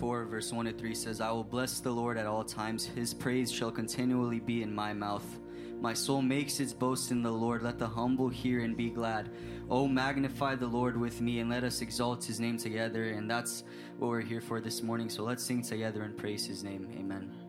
4, verse 1 to 3 says, I will bless the Lord at all times. His praise shall continually be in my mouth. My soul makes its boast in the Lord. Let the humble hear and be glad. Oh, magnify the Lord with me and let us exalt his name together. And that's what we're here for this morning. So let's sing together and praise his name. Amen.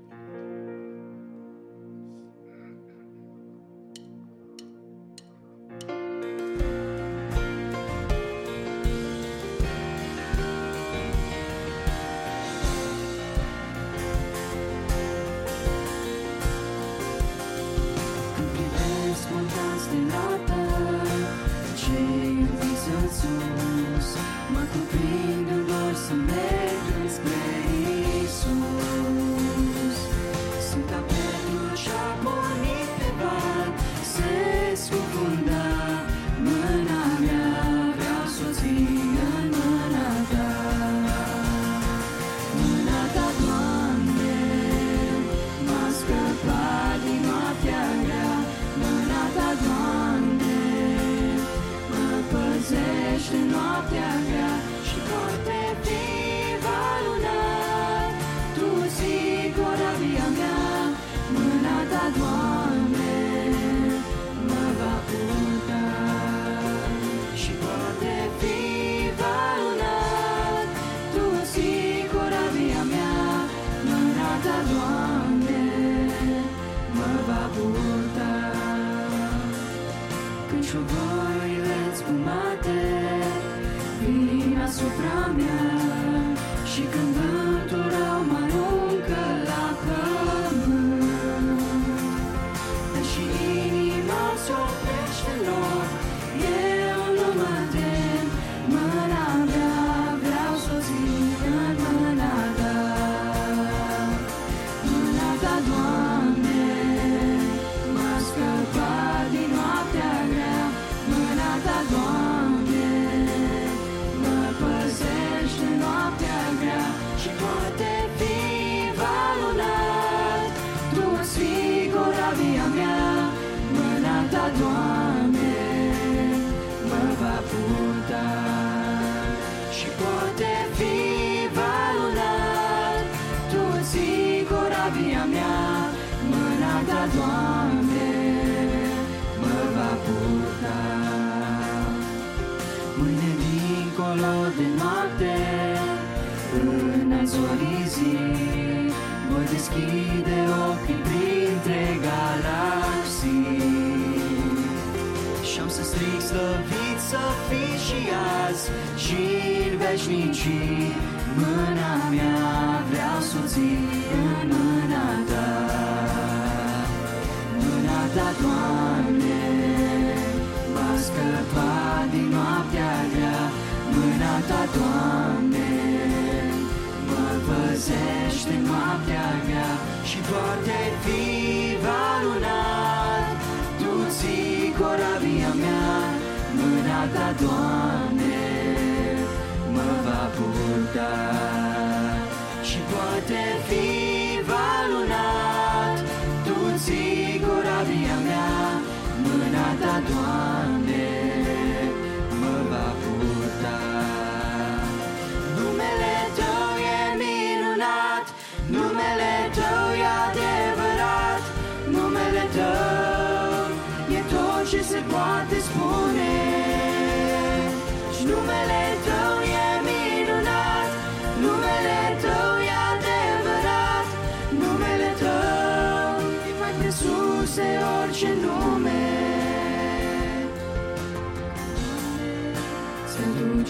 slăvit să fii și azi și în veșnicii. Mâna mea vreau să țin în mâna ta, mâna ta, Doamne, m-a scăpat din noaptea grea. Mâna ta, Doamne, mă păzește noaptea grea și poate fi valunat, tu ții corat ta, Doamne, mă va purta și poate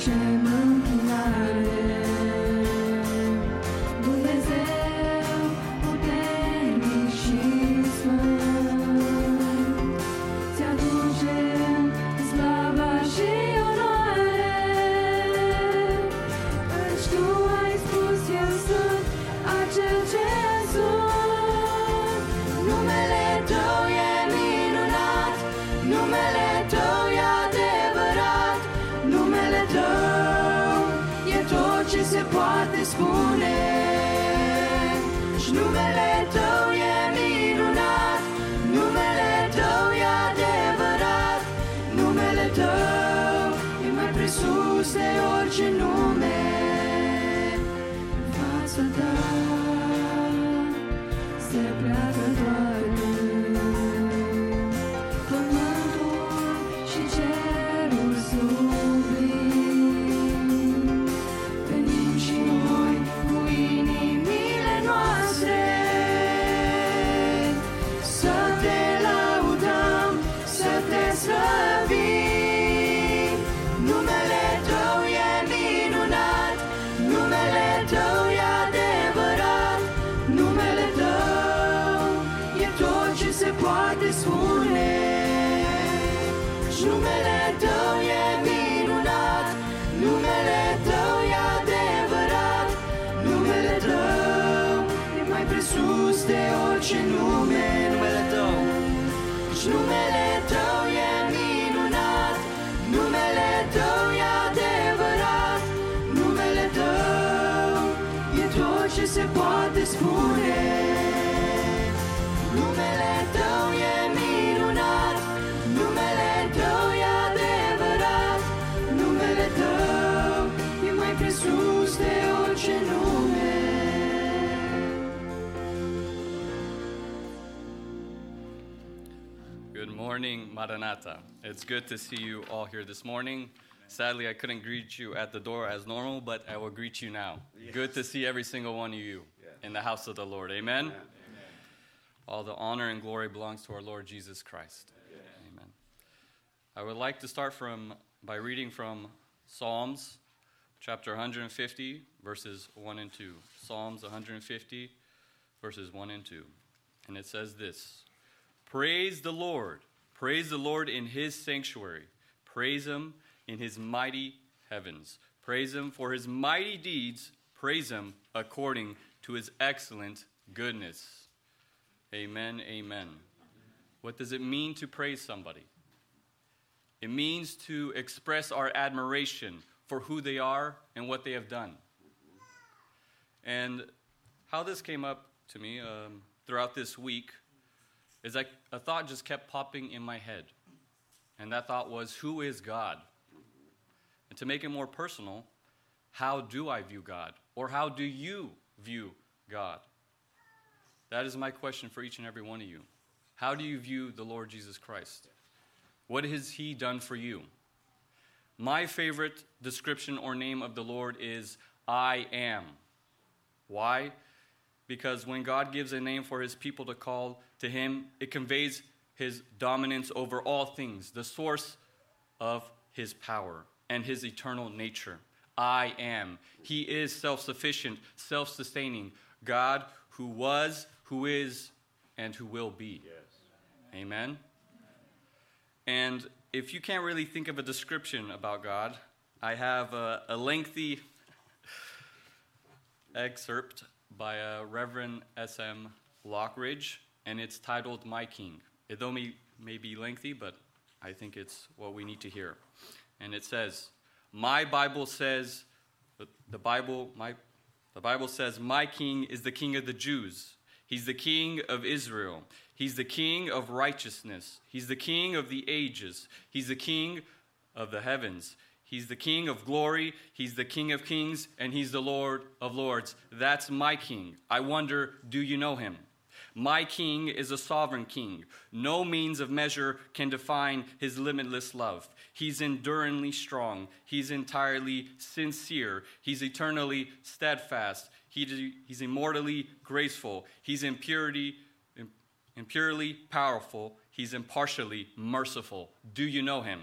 ocean Maranatha. It's good to see you all here this morning. Sadly, I couldn't greet you at the door as normal, but I will greet you now. Good to see every single one of you in the house of the Lord. Amen? All the honor and glory belongs to our Lord Jesus Christ. Amen. I would like to start from by reading from Psalms chapter 150 verses 1 and 2. Psalms 150 verses 1 and 2. And it says this: Praise the Lord. Praise the Lord in his sanctuary. Praise him in his mighty heavens. Praise him for his mighty deeds. Praise him according to his excellent goodness. Amen. Amen. What does it mean to praise somebody? It means to express our admiration for who they are and what they have done. And how this came up to me um, throughout this week is like a thought just kept popping in my head. And that thought was, who is God? And to make it more personal, how do I view God? Or how do you view God? That is my question for each and every one of you. How do you view the Lord Jesus Christ? What has He done for you? My favorite description or name of the Lord is I am. Why? Because when God gives a name for his people to call to him, it conveys his dominance over all things, the source of his power and his eternal nature. I am. He is self sufficient, self sustaining God who was, who is, and who will be. Amen. And if you can't really think of a description about God, I have a, a lengthy excerpt by uh, Reverend S.M. Lockridge, and it's titled My King. It though may, may be lengthy, but I think it's what we need to hear. And it says, My Bible says, the- Bible, my, the Bible says, My King is the King of the Jews. He's the King of Israel. He's the King of righteousness. He's the King of the ages. He's the King of the heavens. He's the King of glory. He's the King of kings. And He's the Lord of lords. That's my King. I wonder, do you know Him? My King is a sovereign King. No means of measure can define His limitless love. He's enduringly strong. He's entirely sincere. He's eternally steadfast. He, he's immortally graceful. He's in purity, in, in powerful. He's impartially merciful. Do you know him?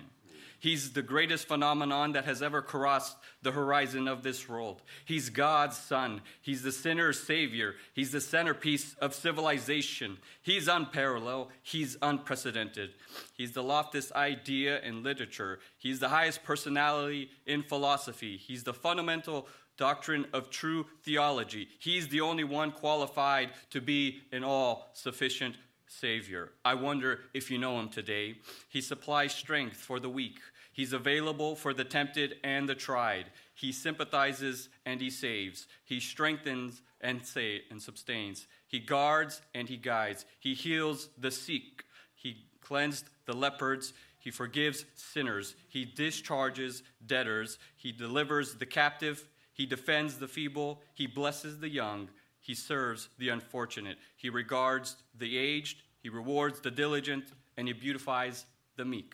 He's the greatest phenomenon that has ever crossed the horizon of this world. He's God's Son. He's the sinner's Savior. He's the centerpiece of civilization. He's unparalleled. He's unprecedented. He's the loftiest idea in literature. He's the highest personality in philosophy. He's the fundamental doctrine of true theology. He's the only one qualified to be an all sufficient Savior. I wonder if you know him today. He supplies strength for the weak. He's available for the tempted and the tried. He sympathizes and he saves. He strengthens and say and sustains. He guards and he guides. He heals the sick. He cleansed the leopards. He forgives sinners. He discharges debtors. He delivers the captive. He defends the feeble. He blesses the young. He serves the unfortunate. He regards the aged. He rewards the diligent. And he beautifies the meek.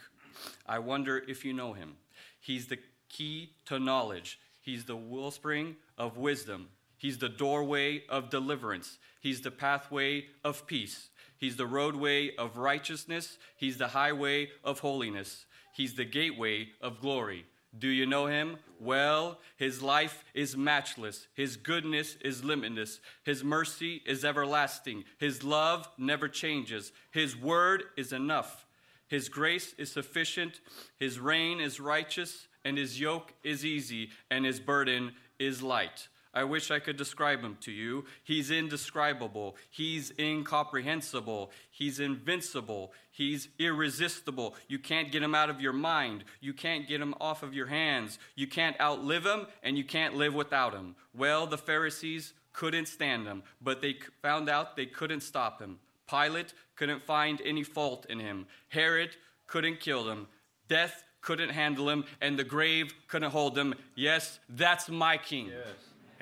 I wonder if you know him. He's the key to knowledge. He's the wellspring of wisdom. He's the doorway of deliverance. He's the pathway of peace. He's the roadway of righteousness. He's the highway of holiness. He's the gateway of glory. Do you know him? Well, his life is matchless. His goodness is limitless. His mercy is everlasting. His love never changes. His word is enough. His grace is sufficient. His reign is righteous. And his yoke is easy. And his burden is light. I wish I could describe him to you. He's indescribable. He's incomprehensible. He's invincible. He's irresistible. You can't get him out of your mind. You can't get him off of your hands. You can't outlive him, and you can't live without him. Well, the Pharisees couldn't stand him, but they found out they couldn't stop him. Pilate couldn't find any fault in him. Herod couldn't kill him. Death couldn't handle him, and the grave couldn't hold him. Yes, that's my king. Yes.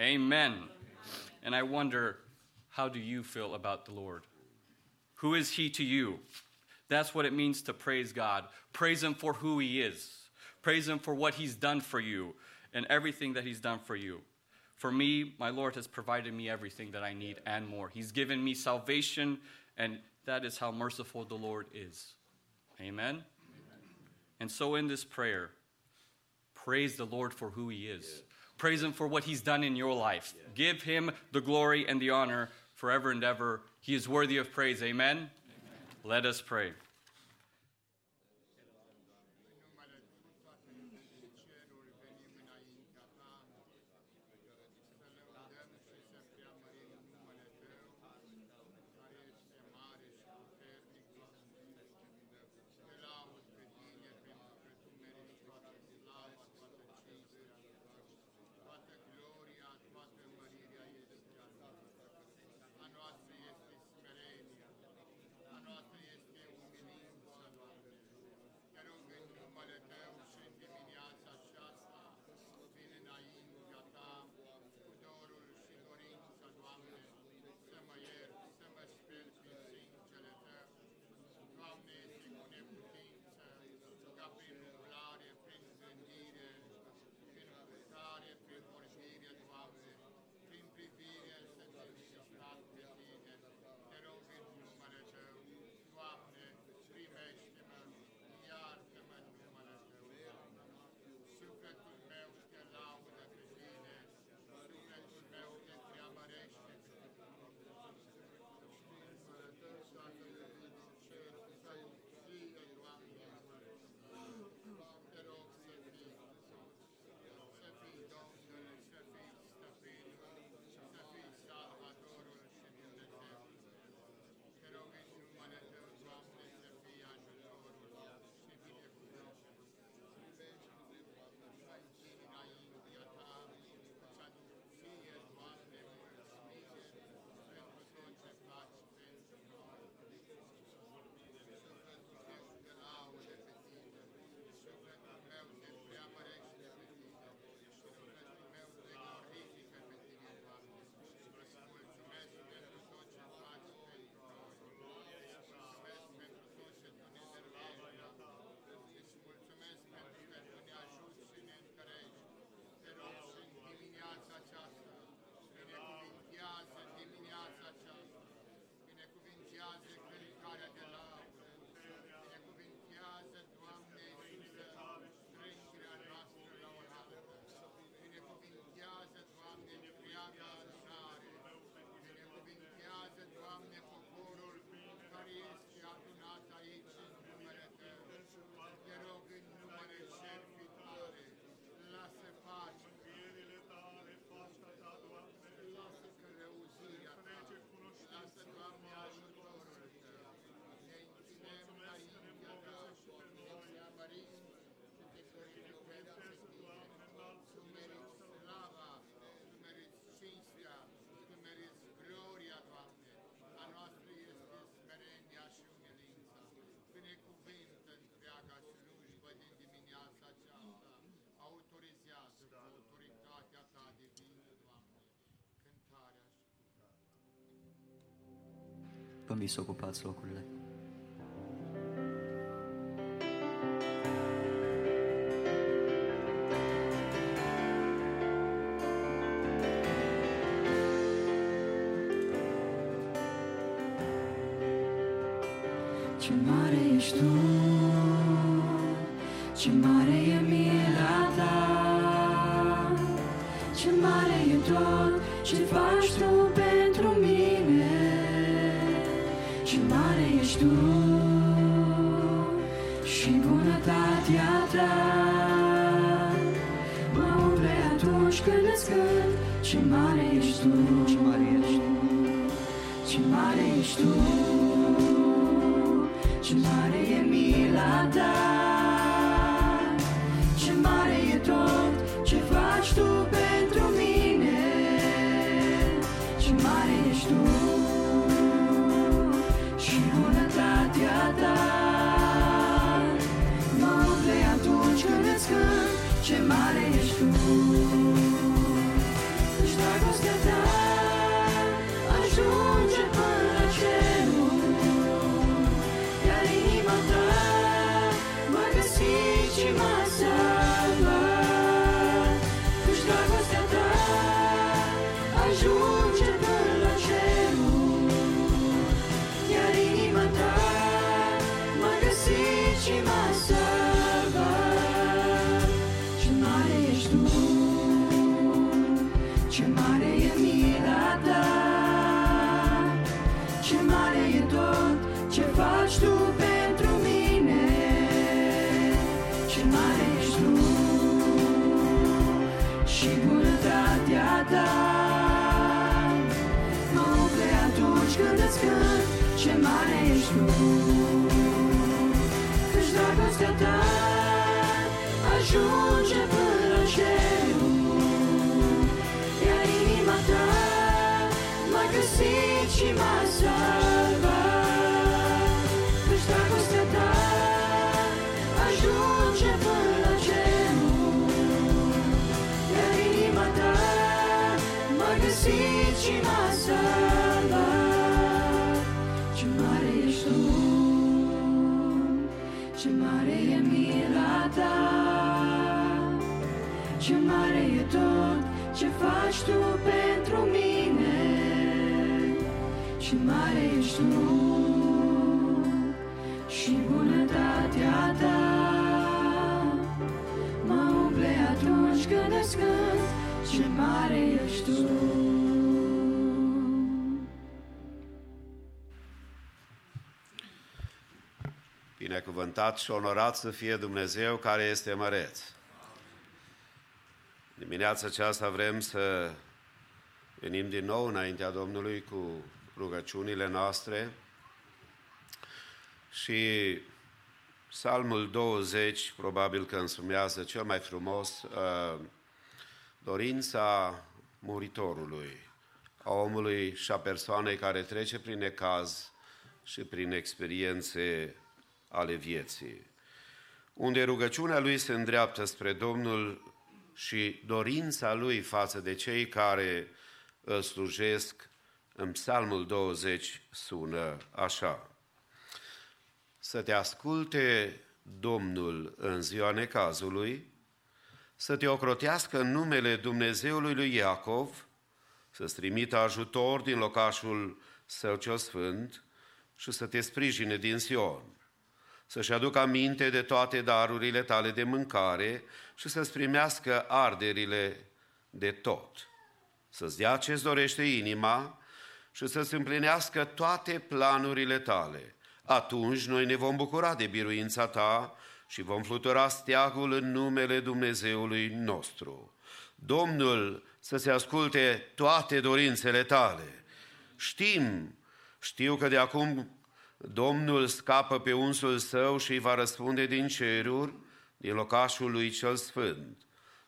Amen. And I wonder, how do you feel about the Lord? Who is He to you? That's what it means to praise God. Praise Him for who He is, praise Him for what He's done for you and everything that He's done for you. For me, my Lord has provided me everything that I need and more. He's given me salvation, and that is how merciful the Lord is. Amen? Amen. And so, in this prayer, praise the Lord for who He is. Praise Him for what He's done in your life. Give Him the glory and the honor forever and ever. He is worthy of praise. Amen? Amen. Let us pray. Vă invit să ocupați locurile. Ce mare ești tu, ce mare e mila ta, ce mare e tot ce faci tu ce mare ești tu, Ce mare ești, ce mare ești tu, ce mare e mila ta, ce mare e tot ce faci tu pentru mine, ce mare ești tu. Și bunătatea ta. Mă umple atunci când îți cânt, ce mare ești tu. Binecuvântat și onorat să fie Dumnezeu care este măreț. Dimineața aceasta vrem să venim din nou înaintea Domnului cu rugăciunile noastre și Psalmul 20 probabil că însumează cel mai frumos uh, dorința muritorului, a omului și a persoanei care trece prin necaz și prin experiențe ale vieții, unde rugăciunea lui se îndreaptă spre Domnul și dorința lui față de cei care îl slujesc, în Psalmul 20 sună așa. Să te asculte Domnul în ziua necazului, să te ocrotească în numele Dumnezeului lui Iacov, să-ți trimită ajutor din locașul său cel sfânt și să te sprijine din Sion să-și aducă aminte de toate darurile tale de mâncare și să-ți primească arderile de tot. Să-ți dea ce-ți dorește inima și să-ți împlinească toate planurile tale. Atunci noi ne vom bucura de biruința ta și vom flutura steagul în numele Dumnezeului nostru. Domnul să se asculte toate dorințele tale. Știm, știu că de acum Domnul scapă pe unsul său și îi va răspunde din ceruri, din locașul lui cel sfânt,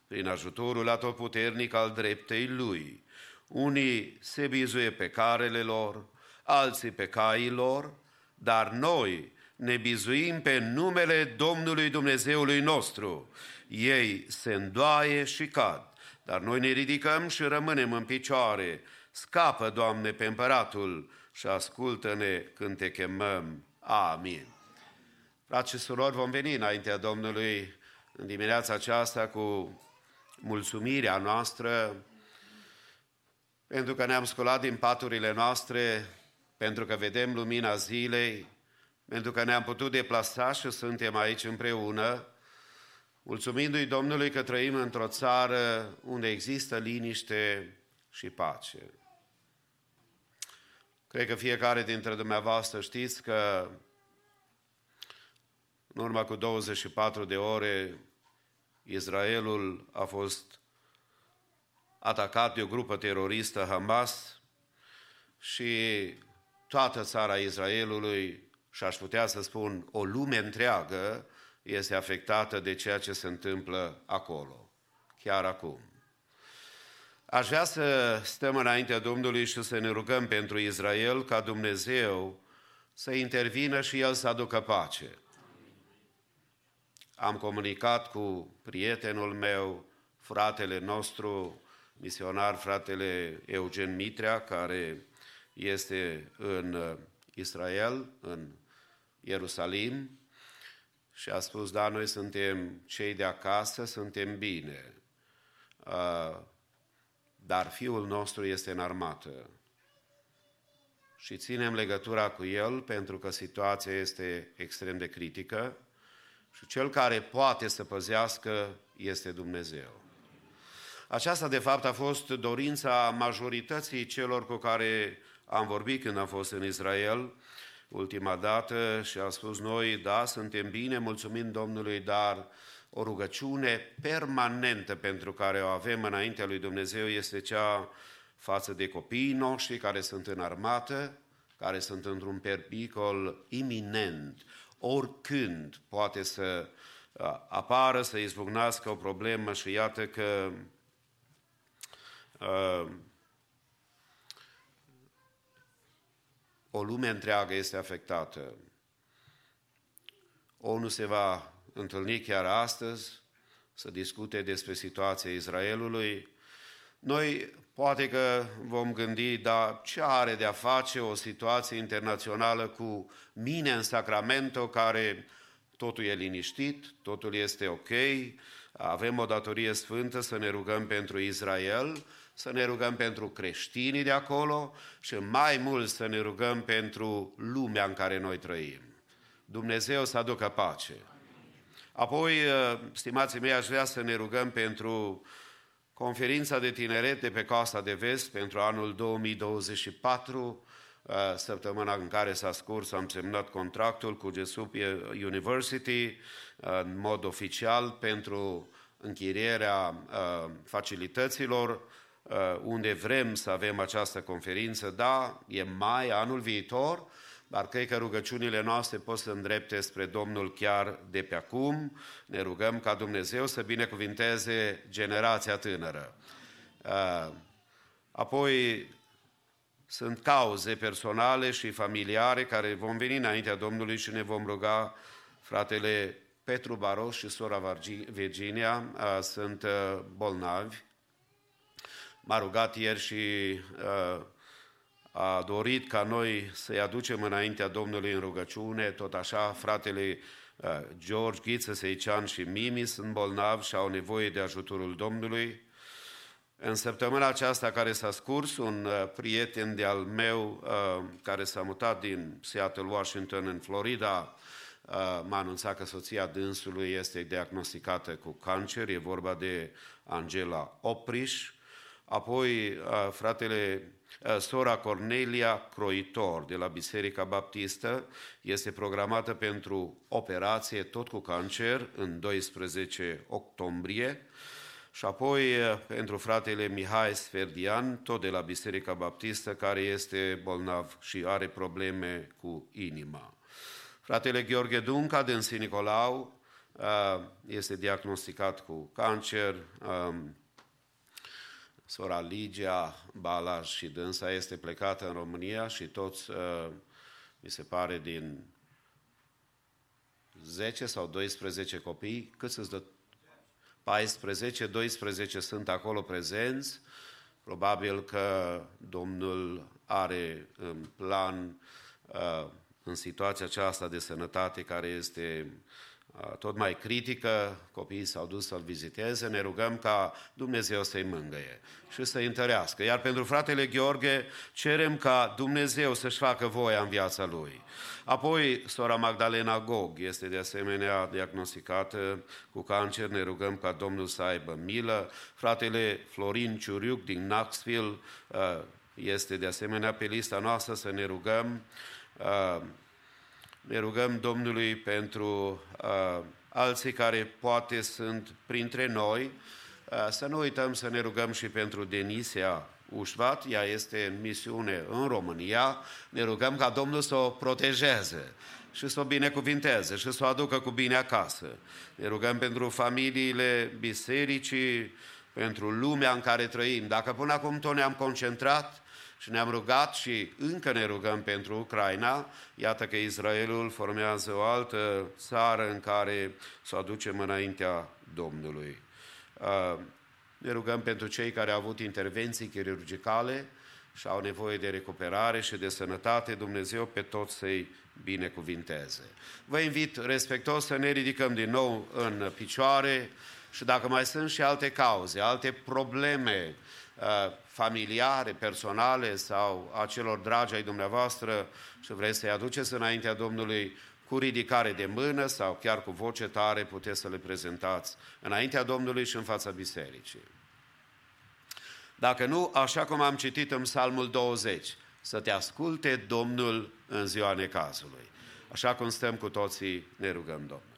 prin ajutorul atotputernic al dreptei lui. Unii se bizuie pe carele lor, alții pe caii lor, dar noi ne bizuim pe numele Domnului Dumnezeului nostru. Ei se îndoaie și cad, dar noi ne ridicăm și rămânem în picioare, Scapă, Doamne, pe împăratul și ascultă-ne când te chemăm. Amin. Frați și surori, vom veni înaintea Domnului în dimineața aceasta cu mulțumirea noastră pentru că ne-am sculat din paturile noastre, pentru că vedem lumina zilei, pentru că ne-am putut deplasa și suntem aici împreună, mulțumindu-i Domnului că trăim într-o țară unde există liniște și pace. Cred că fiecare dintre dumneavoastră știți că în urmă cu 24 de ore Israelul a fost atacat de o grupă teroristă Hamas și toată țara Israelului, și aș putea să spun o lume întreagă, este afectată de ceea ce se întâmplă acolo, chiar acum. Aș vrea să stăm înaintea Domnului și să ne rugăm pentru Israel ca Dumnezeu să intervină și El să aducă pace. Am comunicat cu prietenul meu, fratele nostru, misionar, fratele Eugen Mitrea, care este în Israel, în Ierusalim, și a spus, da, noi suntem cei de acasă, suntem bine, dar fiul nostru este în armată. Și ținem legătura cu el pentru că situația este extrem de critică și cel care poate să păzească este Dumnezeu. Aceasta, de fapt, a fost dorința majorității celor cu care am vorbit când am fost în Israel ultima dată și am spus noi, da, suntem bine, mulțumim Domnului, dar o rugăciune permanentă pentru care o avem înaintea lui Dumnezeu este cea față de copiii noștri care sunt în armată, care sunt într-un pericol iminent, oricând poate să apară, să izbucnească o problemă și iată că uh, o lume întreagă este afectată. ONU se va întâlni chiar astăzi să discute despre situația Israelului. Noi poate că vom gândi, dar ce are de a face o situație internațională cu mine în Sacramento, care totul e liniștit, totul este ok, avem o datorie sfântă să ne rugăm pentru Israel, să ne rugăm pentru creștinii de acolo și mai mult să ne rugăm pentru lumea în care noi trăim. Dumnezeu să aducă pace. Apoi, uh, stimații mei, aș vrea să ne rugăm pentru conferința de tineret de pe Coasta de Vest pentru anul 2024, uh, săptămâna în care s-a scurs, am semnat contractul cu Jesup University uh, în mod oficial pentru închirierea facilităților unde vrem să avem această conferință. Da, e mai anul viitor, dar cred că rugăciunile noastre pot să îndrepte spre Domnul chiar de pe acum. Ne rugăm ca Dumnezeu să binecuvinteze generația tânără. Uh, apoi sunt cauze personale și familiare care vom veni înaintea Domnului și ne vom ruga fratele Petru Baros și sora Virginia uh, sunt uh, bolnavi. M-a rugat ieri și a dorit ca noi să-i aducem înaintea Domnului în rugăciune, tot așa fratele uh, George Ghiță, Seician și Mimi sunt bolnavi și au nevoie de ajutorul Domnului. În săptămâna aceasta care s-a scurs, un uh, prieten de-al meu uh, care s-a mutat din Seattle, Washington, în Florida, m-a anunțat că soția dânsului este diagnosticată cu cancer, e vorba de Angela Opriș. Apoi fratele Eh, sora Cornelia Croitor de la Biserica Baptistă este programată pentru operație tot cu cancer în 12 octombrie și apoi eh, pentru fratele Mihai Sferdian, tot de la Biserica Baptistă, care este bolnav și are probleme cu inima. Fratele Gheorghe Dunca din Sinicolau eh, este diagnosticat cu cancer, sora Ligia Balaj și dânsa este plecată în România și toți, uh, mi se pare, din 10 sau 12 copii, cât să-ți dă? 14, 12 sunt acolo prezenți, Probabil că Domnul are în plan, uh, în situația aceasta de sănătate care este tot mai critică, copiii s-au dus să-l viziteze, ne rugăm ca Dumnezeu să-i mângăie și să-i întărească. Iar pentru fratele Gheorghe cerem ca Dumnezeu să-și facă voia în viața lui. Apoi, sora Magdalena Gog este de asemenea diagnosticată cu cancer, ne rugăm ca Domnul să aibă milă. Fratele Florin Ciuriuc din Knoxville este de asemenea pe lista noastră să ne rugăm. Ne rugăm Domnului pentru uh, alții care poate sunt printre noi. Uh, să nu uităm să ne rugăm și pentru Denisia Ușvat, ea este în misiune în România. Ne rugăm ca Domnul să o protejeze și să o binecuvinteze și să o aducă cu bine acasă. Ne rugăm pentru familiile bisericii, pentru lumea în care trăim. Dacă până acum tot ne-am concentrat și ne-am rugat și încă ne rugăm pentru Ucraina. Iată că Israelul formează o altă țară în care să o aducem înaintea Domnului. Uh, ne rugăm pentru cei care au avut intervenții chirurgicale și au nevoie de recuperare și de sănătate. Dumnezeu pe toți să-i binecuvinteze. Vă invit respectos să ne ridicăm din nou în picioare și dacă mai sunt și alte cauze, alte probleme, Uh, familiare, personale sau a celor dragi ai dumneavoastră și vreți să-i aduceți înaintea Domnului cu ridicare de mână sau chiar cu voce tare, puteți să le prezentați înaintea Domnului și în fața bisericii. Dacă nu, așa cum am citit în Psalmul 20, să te asculte Domnul în ziua necazului. Așa cum stăm cu toții, ne rugăm Domnul.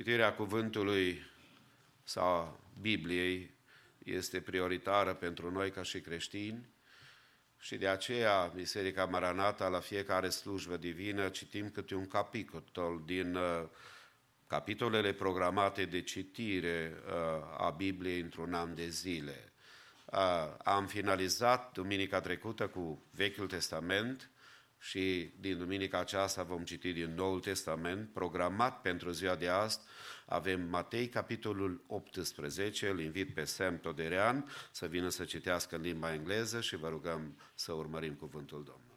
Citirea cuvântului sau Bibliei este prioritară pentru noi ca și creștini și de aceea Biserica Maranata la fiecare slujbă divină citim câte un capitol din uh, capitolele programate de citire uh, a Bibliei într-un an de zile. Uh, am finalizat duminica trecută cu Vechiul Testament și din duminica aceasta vom citi din Noul Testament, programat pentru ziua de azi, avem Matei, capitolul 18, îl invit pe Sam Toderean să vină să citească în limba engleză și vă rugăm să urmărim cuvântul Domnului.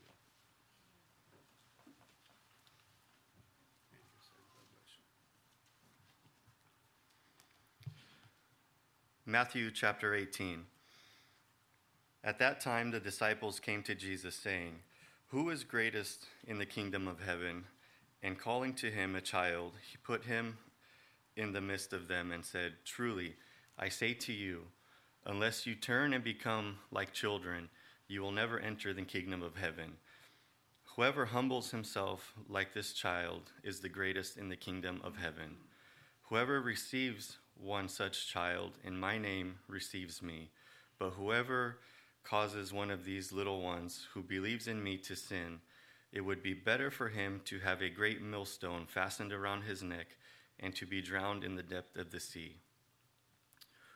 Matthew chapter 18. At that time, the disciples came to Jesus, saying, Who is greatest in the kingdom of heaven? And calling to him a child, he put him in the midst of them and said, Truly, I say to you, unless you turn and become like children, you will never enter the kingdom of heaven. Whoever humbles himself like this child is the greatest in the kingdom of heaven. Whoever receives one such child in my name receives me, but whoever causes one of these little ones who believes in me to sin, it would be better for him to have a great millstone fastened around his neck and to be drowned in the depth of the sea.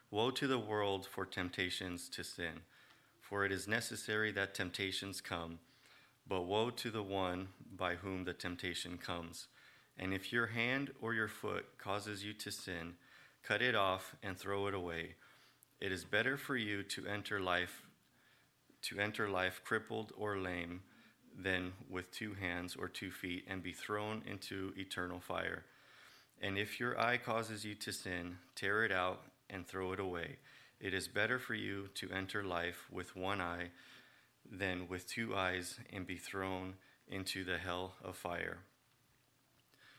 Woe to the world for temptations to sin, for it is necessary that temptations come, but woe to the one by whom the temptation comes. And if your hand or your foot causes you to sin, cut it off and throw it away. It is better for you to enter life to enter life crippled or lame than with two hands or two feet and be thrown into eternal fire. And if your eye causes you to sin, tear it out and throw it away. It is better for you to enter life with one eye than with two eyes and be thrown into the hell of fire.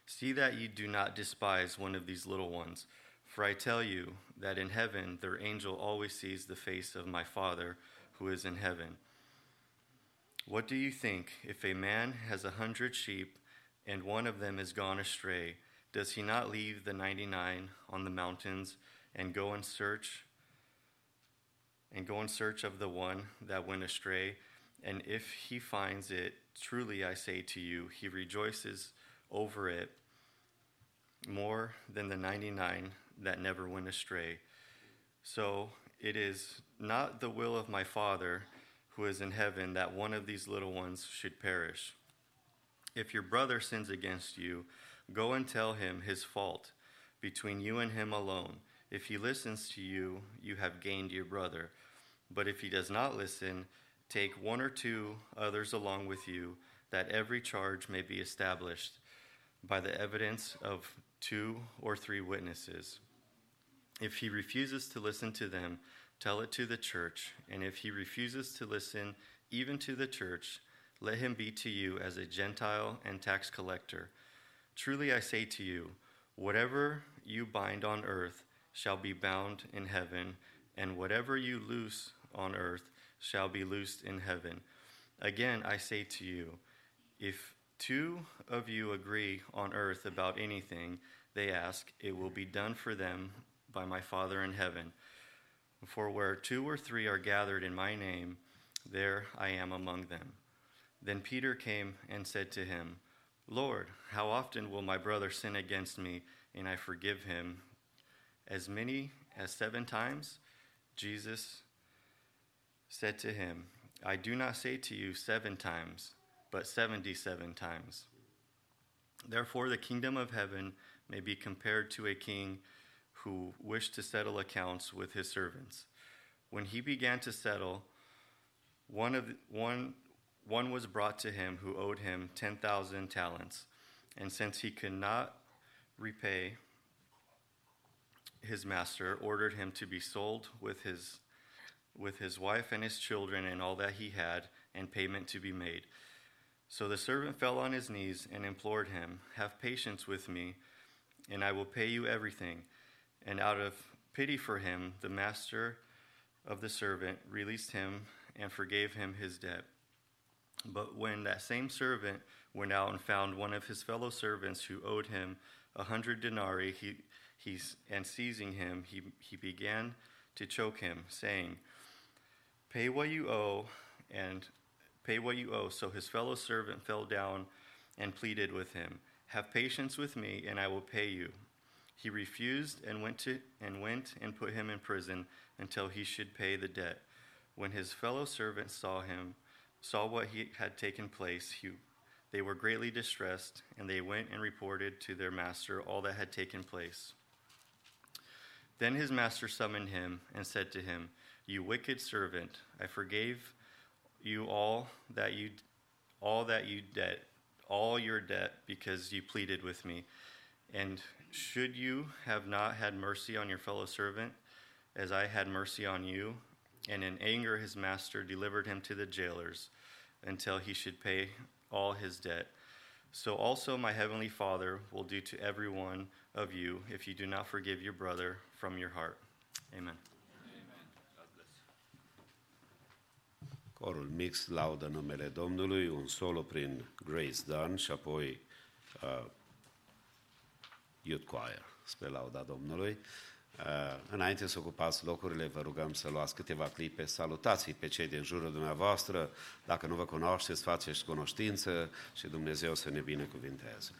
See that you do not despise one of these little ones, for I tell you that in heaven their angel always sees the face of my Father who is in heaven. What do you think if a man has a hundred sheep and one of them is gone astray? Does he not leave the 99 on the mountains and go in search and go in search of the one that went astray? And if he finds it, truly I say to you, he rejoices over it more than the 99 that never went astray. So it is not the will of my Father who is in heaven that one of these little ones should perish. If your brother sins against you, Go and tell him his fault between you and him alone. If he listens to you, you have gained your brother. But if he does not listen, take one or two others along with you, that every charge may be established by the evidence of two or three witnesses. If he refuses to listen to them, tell it to the church. And if he refuses to listen even to the church, let him be to you as a Gentile and tax collector. Truly I say to you, whatever you bind on earth shall be bound in heaven, and whatever you loose on earth shall be loosed in heaven. Again, I say to you, if two of you agree on earth about anything they ask, it will be done for them by my Father in heaven. For where two or three are gathered in my name, there I am among them. Then Peter came and said to him, Lord, how often will my brother sin against me and I forgive him? As many as seven times? Jesus said to him, I do not say to you seven times, but seventy seven times. Therefore, the kingdom of heaven may be compared to a king who wished to settle accounts with his servants. When he began to settle, one, of, one one was brought to him who owed him 10,000 talents. And since he could not repay, his master ordered him to be sold with his, with his wife and his children and all that he had, and payment to be made. So the servant fell on his knees and implored him, Have patience with me, and I will pay you everything. And out of pity for him, the master of the servant released him and forgave him his debt. But when that same servant went out and found one of his fellow servants who owed him a hundred denarii, he, he's, and seizing him, he, he began to choke him, saying, Pay what you owe, and pay what you owe. So his fellow servant fell down and pleaded with him, Have patience with me, and I will pay you. He refused and went to and went and put him in prison until he should pay the debt. When his fellow servants saw him, saw what he had taken place, he, they were greatly distressed, and they went and reported to their master all that had taken place. Then his master summoned him and said to him, "You wicked servant, I forgave you all that you all that you debt, all your debt because you pleaded with me. And should you have not had mercy on your fellow servant, as I had mercy on you? And in anger, his master delivered him to the jailers until he should pay all his debt. So also my heavenly Father will do to every one of you if you do not forgive your brother from your heart. Amen. Corul mix laudă numele Domnului, un solo prin Grace Dunn și apoi uh, Youth Choir spre lauda Domnului. Uh, înainte să ocupați locurile, vă rugăm să luați câteva clipe, salutați pe cei din jurul dumneavoastră, dacă nu vă cunoașteți, faceți cunoștință și Dumnezeu să ne binecuvinteze.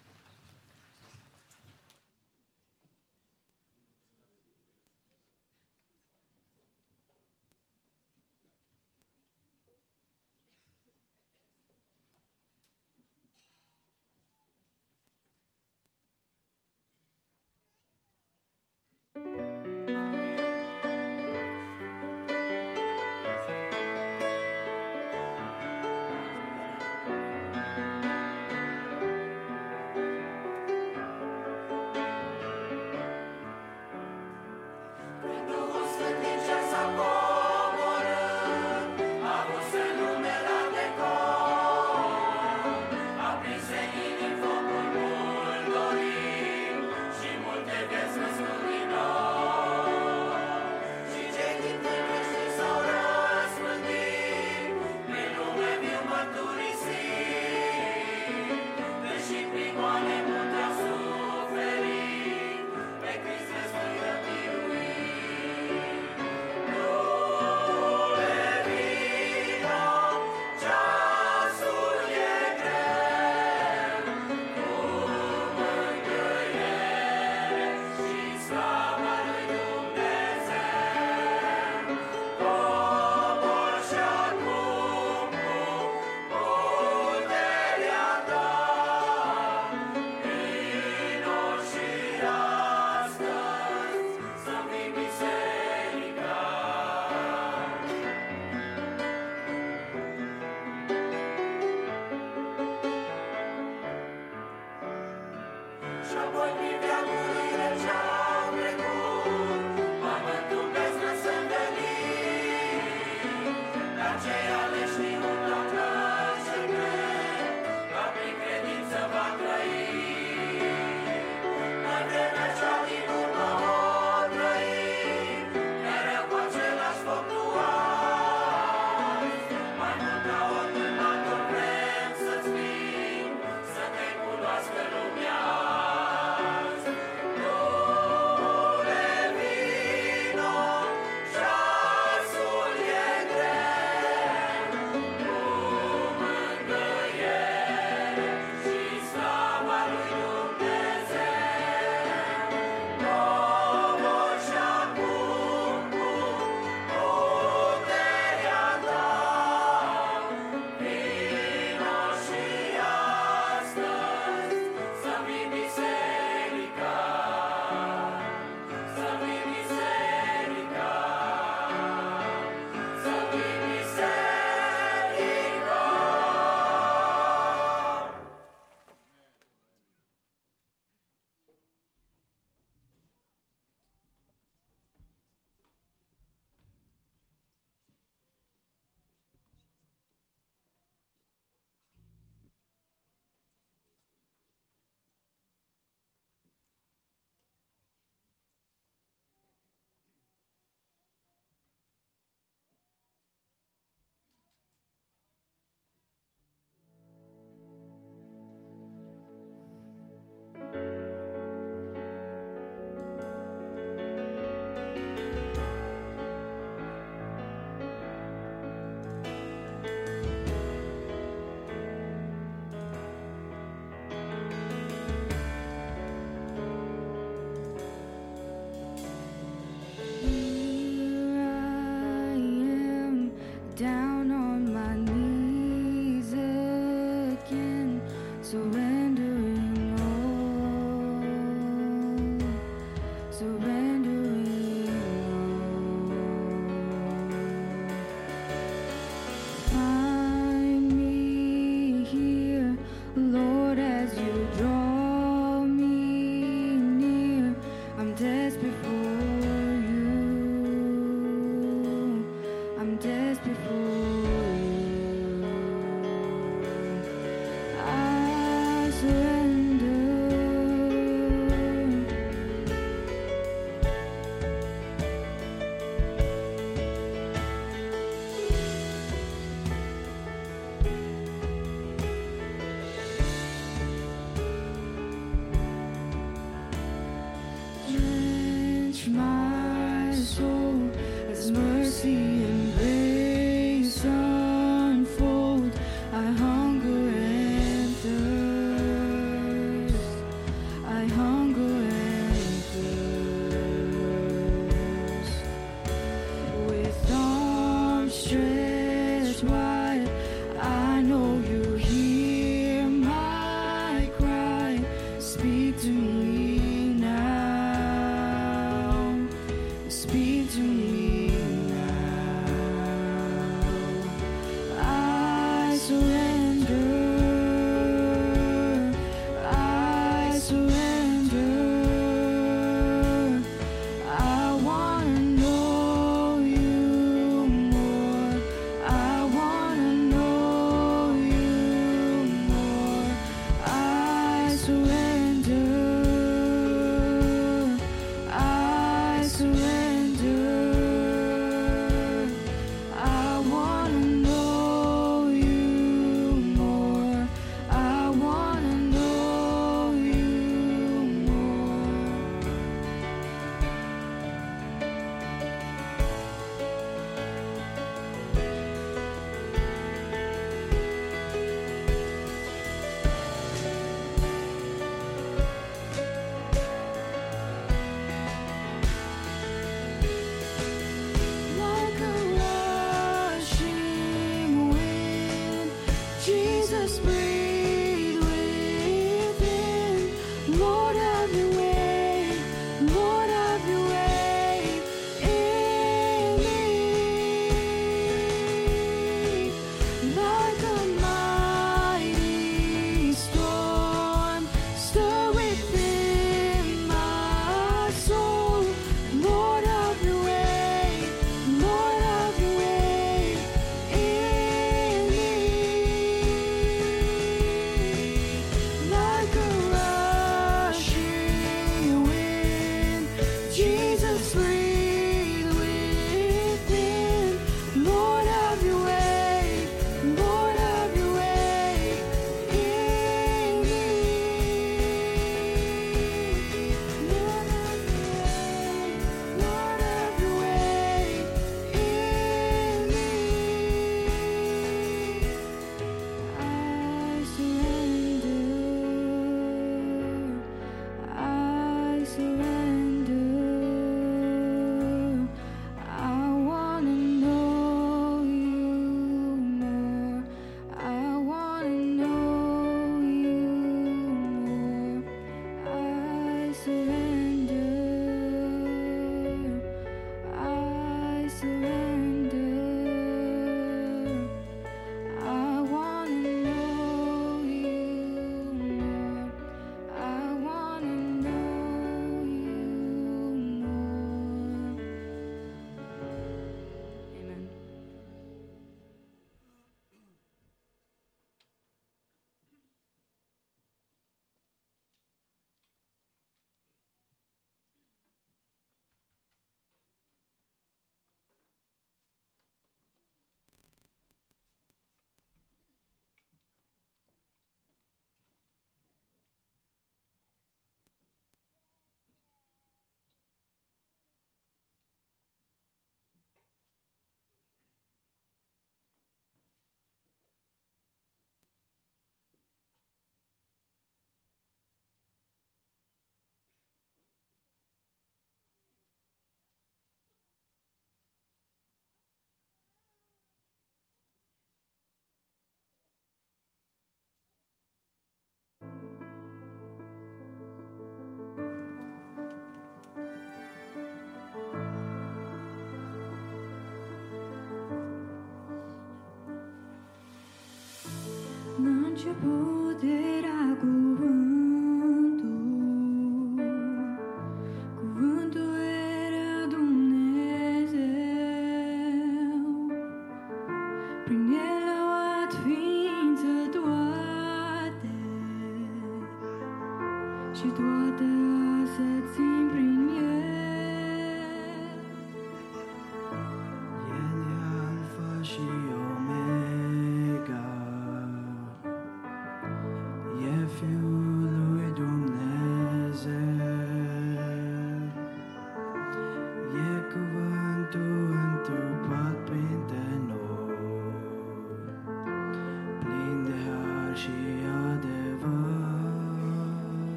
La început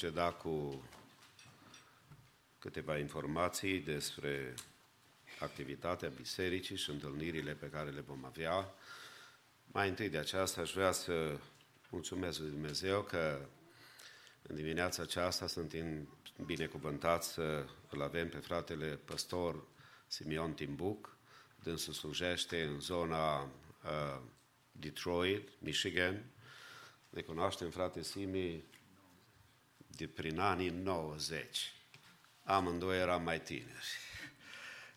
proceda cu câteva informații despre activitatea bisericii și întâlnirile pe care le vom avea. Mai întâi de aceasta aș vrea să mulțumesc lui Dumnezeu că în dimineața aceasta suntem binecuvântați să îl avem pe fratele păstor Simeon Timbuc, dânsul slujește în zona uh, Detroit, Michigan. Ne cunoaștem, frate Simi, de prin anii 90. Amândoi eram mai tineri.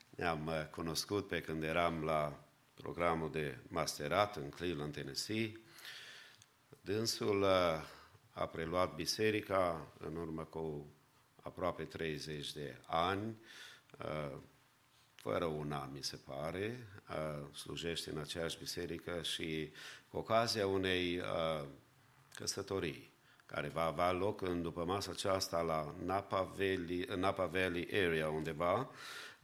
Ne-am uh, cunoscut pe când eram la programul de masterat în Cleveland, Tennessee. Dânsul uh, a preluat biserica în urmă cu aproape 30 de ani, uh, fără un an, mi se pare, slujește în aceeași biserică și cu ocazia unei căsătorii care va avea loc în după masa aceasta la Napa Valley, Napa Valley area undeva,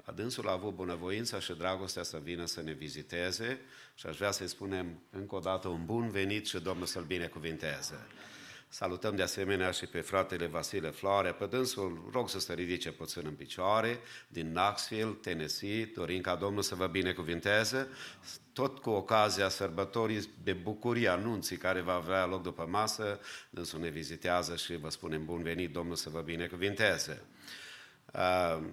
Adânsul a avut bunăvoința și dragostea să vină să ne viziteze și aș vrea să-i spunem încă o dată un bun venit și Domnul să-l binecuvinteze. Salutăm de asemenea și pe fratele Vasile Floare. Pe dânsul rog să se ridice puțin în picioare, din Knoxville, Tennessee. Dorim ca Domnul să vă binecuvinteze, tot cu ocazia sărbătorii de bucurie anunții care va avea loc după masă. Dânsul ne vizitează și vă spunem bun venit, Domnul să vă binecuvinteze. Uh,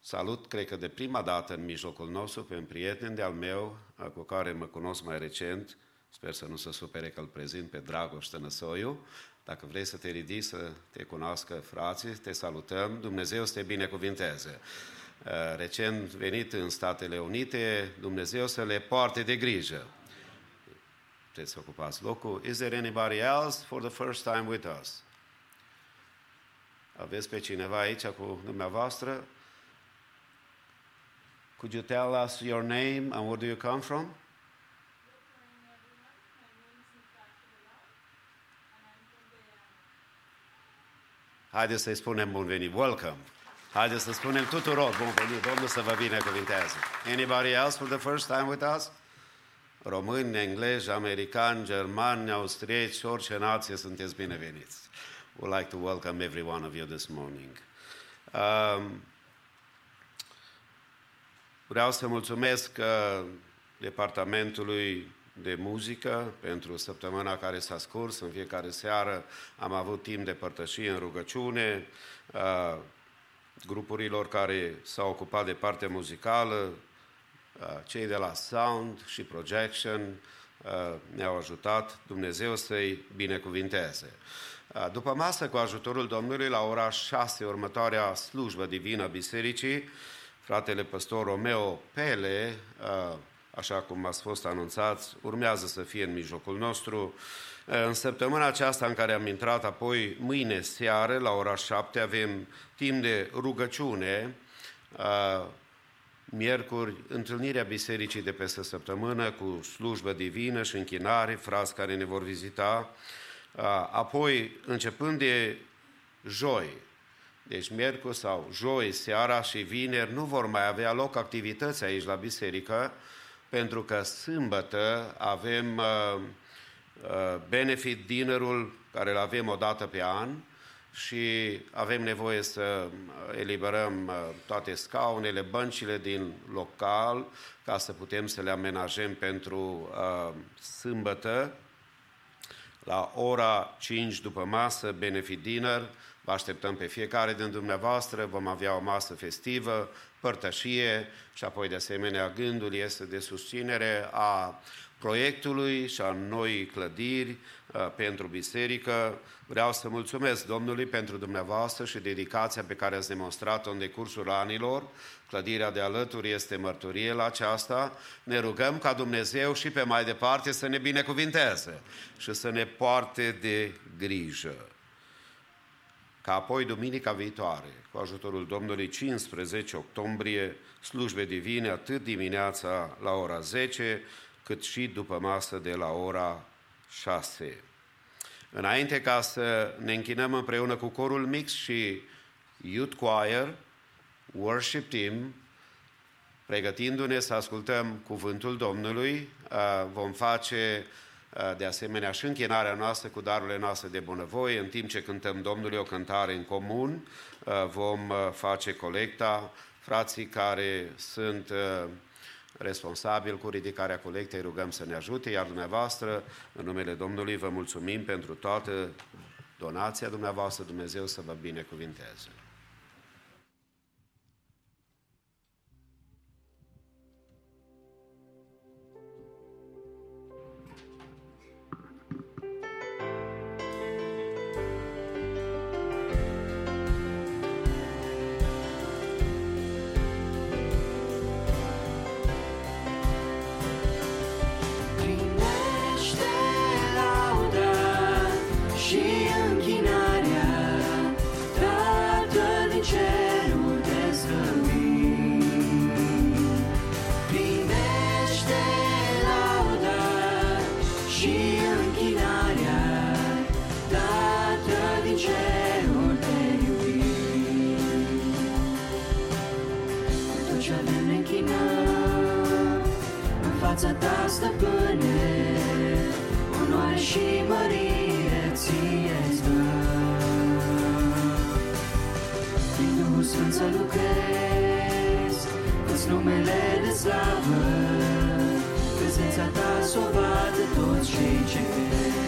Salut, cred că de prima dată în mijlocul nostru, pe un prieten de-al meu, cu care mă cunosc mai recent, sper să nu se supere că îl prezint pe Dragoș Tănăsoiu. Dacă vrei să te ridici, să te cunoască frații, te salutăm, Dumnezeu să te binecuvinteze. Recent venit în Statele Unite, Dumnezeu să le poarte de grijă. Puteți să ocupați locul. Is there anybody else for the first time with us? Aveți pe cineva aici cu dumneavoastră? Could you tell us your name and where do you come from? Haideți să-i spunem bun venit. Welcome. Haideți să spunem tuturor bun venit. Domnul să vă binecuvinteze. Anybody else for the first time with us? Români, englezi, americani, germani, austrieci, orice nație sunteți bineveniți. We'd like to welcome every one of you this morning. Um, Vreau să mulțumesc uh, departamentului de muzică pentru săptămâna care s-a scurs. În fiecare seară am avut timp de părtășie în rugăciune, uh, grupurilor care s-au ocupat de partea muzicală, uh, cei de la sound și projection ne-au ajutat, Dumnezeu să-i binecuvinteze. După masă, cu ajutorul Domnului, la ora 6, următoarea slujbă divină bisericii, fratele păstor Romeo Pele, așa cum ați fost anunțați, urmează să fie în mijlocul nostru. În săptămâna aceasta în care am intrat, apoi mâine seară, la ora 7, avem timp de rugăciune, miercuri, întâlnirea bisericii de peste săptămână cu slujbă divină și închinare, frați care ne vor vizita. Apoi, începând de joi, deci miercuri sau joi, seara și vineri nu vor mai avea loc activități aici la biserică, pentru că sâmbătă avem uh, uh, benefit dinnerul care îl avem o dată pe an și avem nevoie să eliberăm uh, toate scaunele, băncile din local ca să putem să le amenajăm pentru uh, sâmbătă. La ora 5 după masă, benefit dinner, Vă așteptăm pe fiecare din dumneavoastră, vom avea o masă festivă, părtășie și apoi de asemenea gândul este de susținere a proiectului și a noi clădiri uh, pentru biserică. Vreau să mulțumesc Domnului pentru dumneavoastră și dedicația pe care ați demonstrat-o în decursul anilor. Clădirea de alături este mărturie la aceasta. Ne rugăm ca Dumnezeu și pe mai departe să ne binecuvinteze și să ne poarte de grijă ca apoi duminica viitoare, cu ajutorul Domnului 15 octombrie, slujbe divine atât dimineața la ora 10, cât și după masă de la ora 6. Înainte ca să ne închinăm împreună cu corul mix și youth choir, worship team, pregătindu-ne să ascultăm cuvântul Domnului, vom face uh, de asemenea și închinarea noastră cu darurile noastre de bunăvoie. În timp ce cântăm Domnului o cântare în comun, uh, vom uh, face colecta. Frații care sunt uh, responsabili cu ridicarea colectei, rugăm să ne ajute, iar dumneavoastră, în numele Domnului, vă mulțumim pentru toată donația dumneavoastră, Dumnezeu să vă binecuvinteze. Prin Duhul Sfânt să lucrezi, îți numele de slavă, prezența ta să o vadă toți cei ce cred.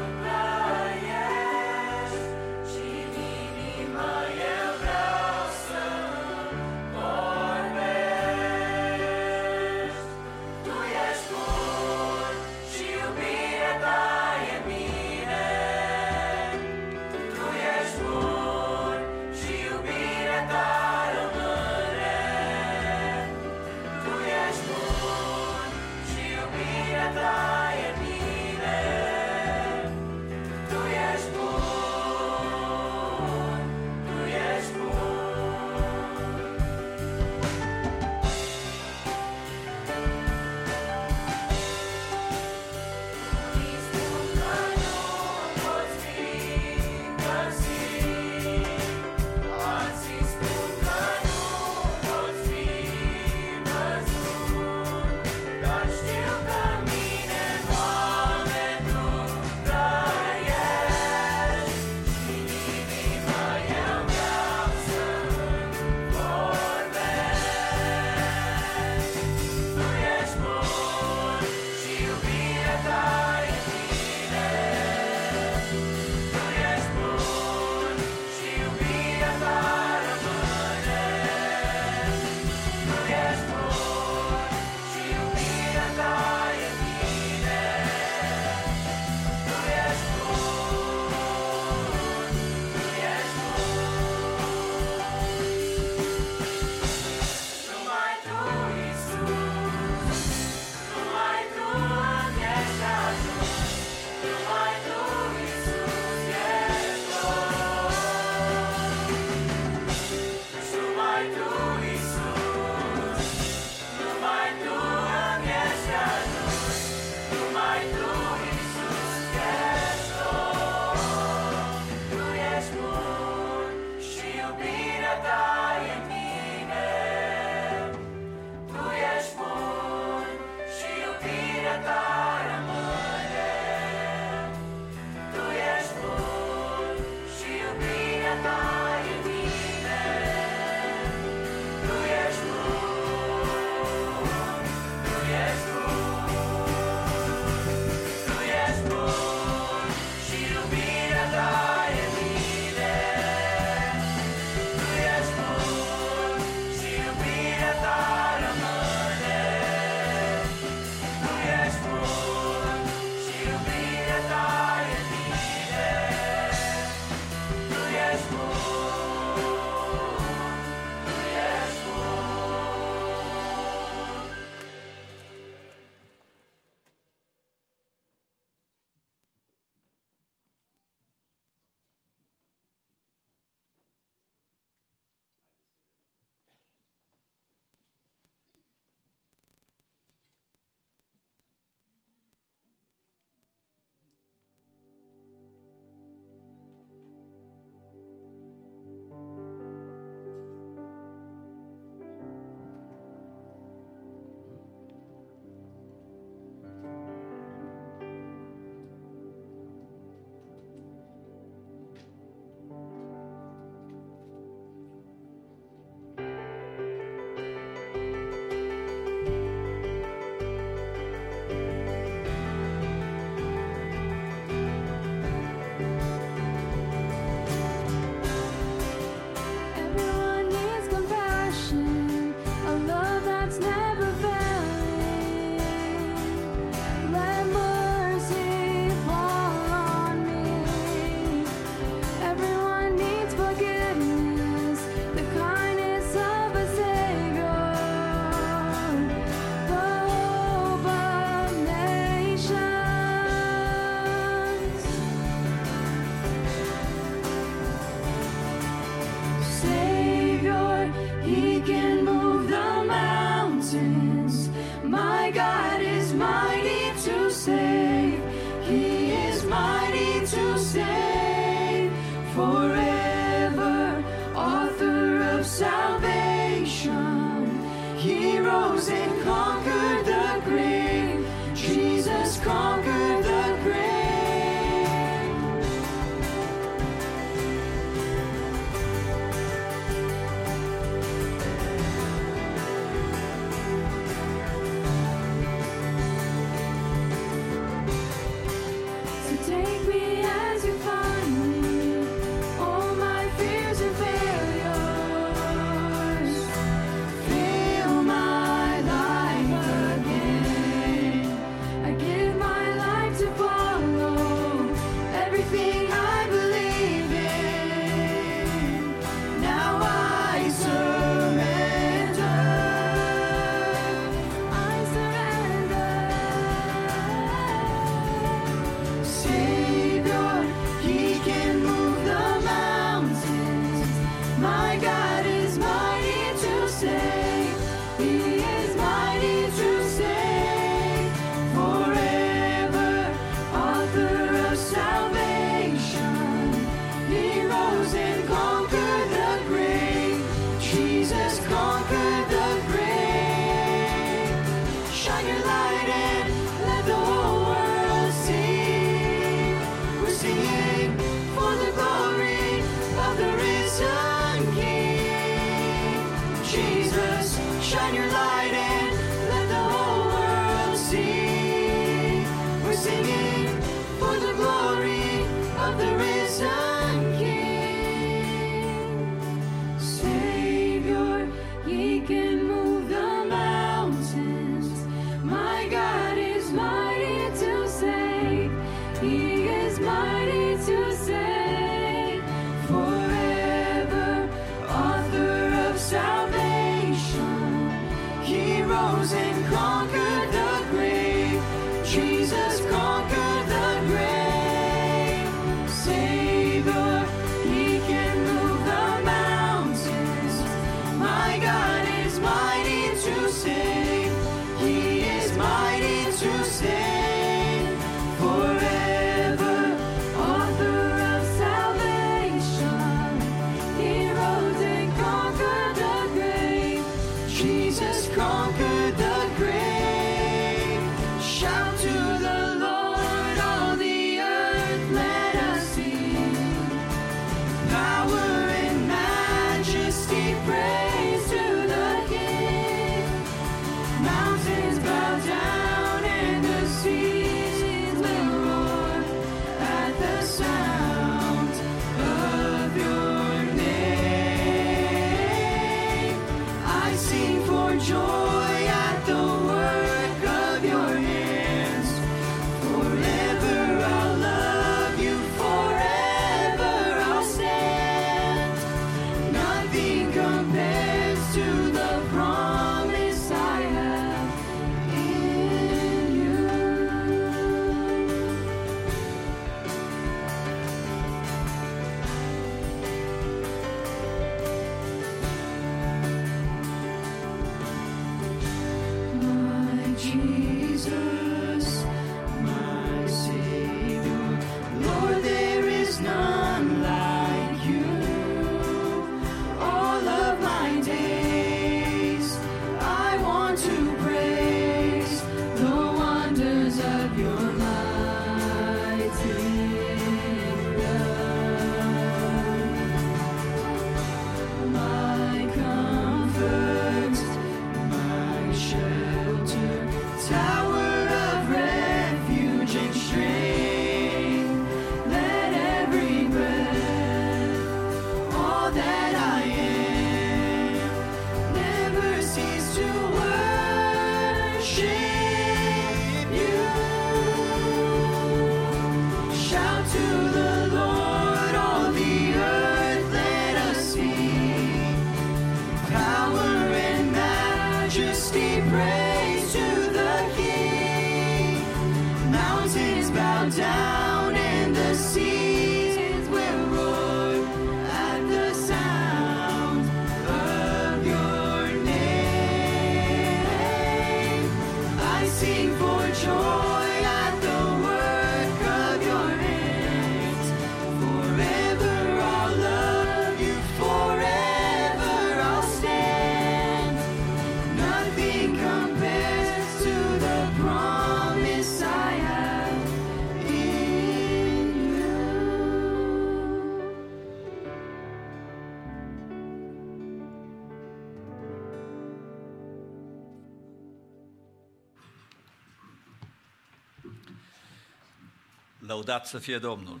Lăudat să fie Domnul!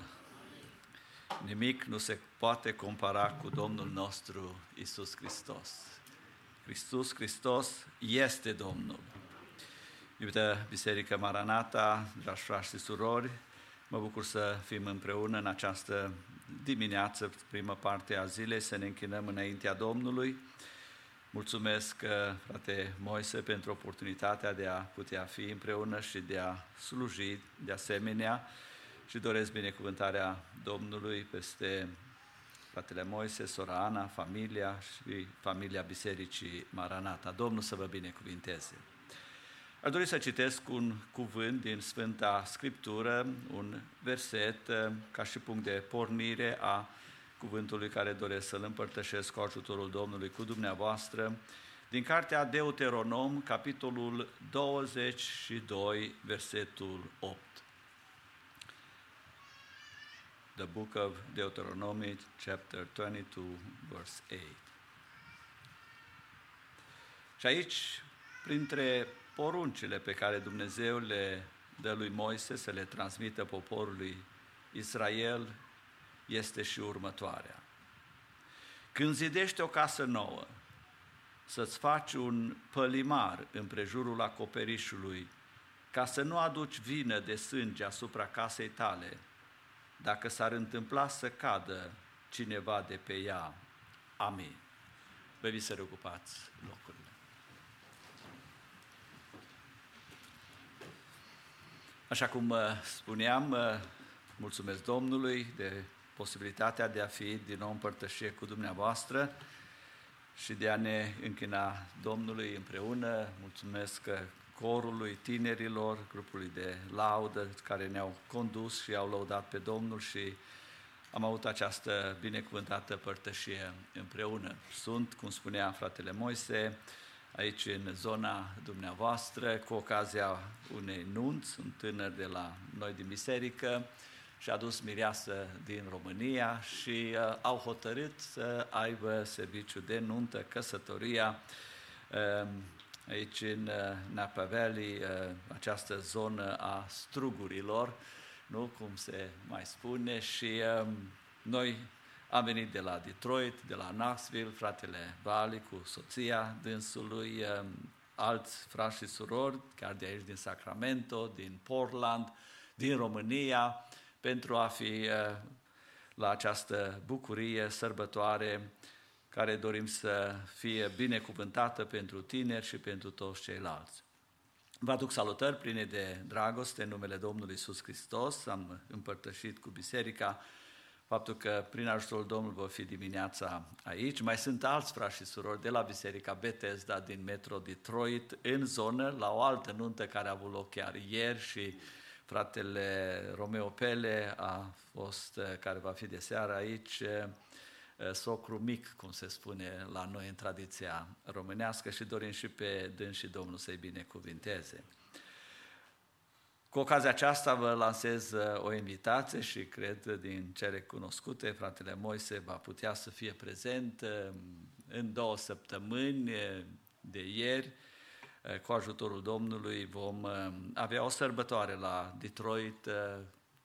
Nimic nu se poate compara cu Domnul nostru Isus Hristos. Hristos Hristos este Domnul. Iubită Biserică Maranata, dragi frați și surori, mă bucur să fim împreună în această dimineață, prima parte a zilei, să ne închinăm înaintea Domnului. Mulțumesc, uh, frate Moise, pentru oportunitatea de a putea fi împreună și de a sluji de asemenea și doresc binecuvântarea Domnului peste fratele Moise, sora Ana, familia și familia Bisericii Maranata. Domnul să vă binecuvinteze! Aș dori să citesc un cuvânt din Sfânta Scriptură, un verset eh, ca și punct de pornire a cuvântului care doresc să-l împărtășesc cu ajutorul Domnului cu dumneavoastră, din cartea Deuteronom, capitolul 22, versetul 8 the book of Deuteronomy, chapter 22, verse 8. Și aici, printre poruncile pe care Dumnezeu le dă lui Moise să le transmită poporului Israel, este și următoarea. Când zidești o casă nouă, să-ți faci un pălimar împrejurul acoperișului, ca să nu aduci vină de sânge asupra casei tale – dacă s-ar întâmpla să cadă cineva de pe ea. Amin. Vă vi să reocupați locurile. Așa cum uh, spuneam, uh, mulțumesc Domnului de posibilitatea de a fi din nou împărtășie cu dumneavoastră și de a ne închina Domnului împreună. Mulțumesc uh, corului tinerilor, grupului de laudă care ne-au condus și au laudat pe Domnul și am avut această binecuvântată părtășie împreună. Sunt, cum spunea fratele Moise, aici în zona dumneavoastră, cu ocazia unei nunți, un tânăr de la noi din biserică, și-a dus mireasă din România și uh, au hotărât să aibă serviciu de nuntă, căsătoria, uh, aici în uh, Napa Valley, uh, această zonă a strugurilor, nu? Cum se mai spune, și uh, noi am venit de la Detroit, de la Knoxville, fratele Valley cu soția dânsului, um, alți frați și surori, chiar de aici din Sacramento, din Portland, din România, pentru a fi uh, la această bucurie, sărbătoare, care dorim să fie binecuvântată pentru tineri și pentru toți ceilalți. Vă aduc salutări pline de dragoste în numele Domnului Iisus Hristos. Am împărtășit cu biserica faptul că prin ajutorul Domnului vă fi dimineața aici. Mai sunt alți frați și surori de la Biserica Bethesda din Metro Detroit în zonă, la o altă nuntă care a avut loc chiar ieri și fratele Romeo Pele a fost, care va fi de seară aici, socru mic, cum se spune la noi în tradiția românească și dorim și pe dâns și Domnul să-i binecuvinteze. Cu ocazia aceasta vă lansez uh, o invitație și cred din cele cunoscute, fratele Moise va putea să fie prezent uh, în două săptămâni uh, de ieri. Cu ajutorul Domnului vom avea o sărbătoare la Detroit,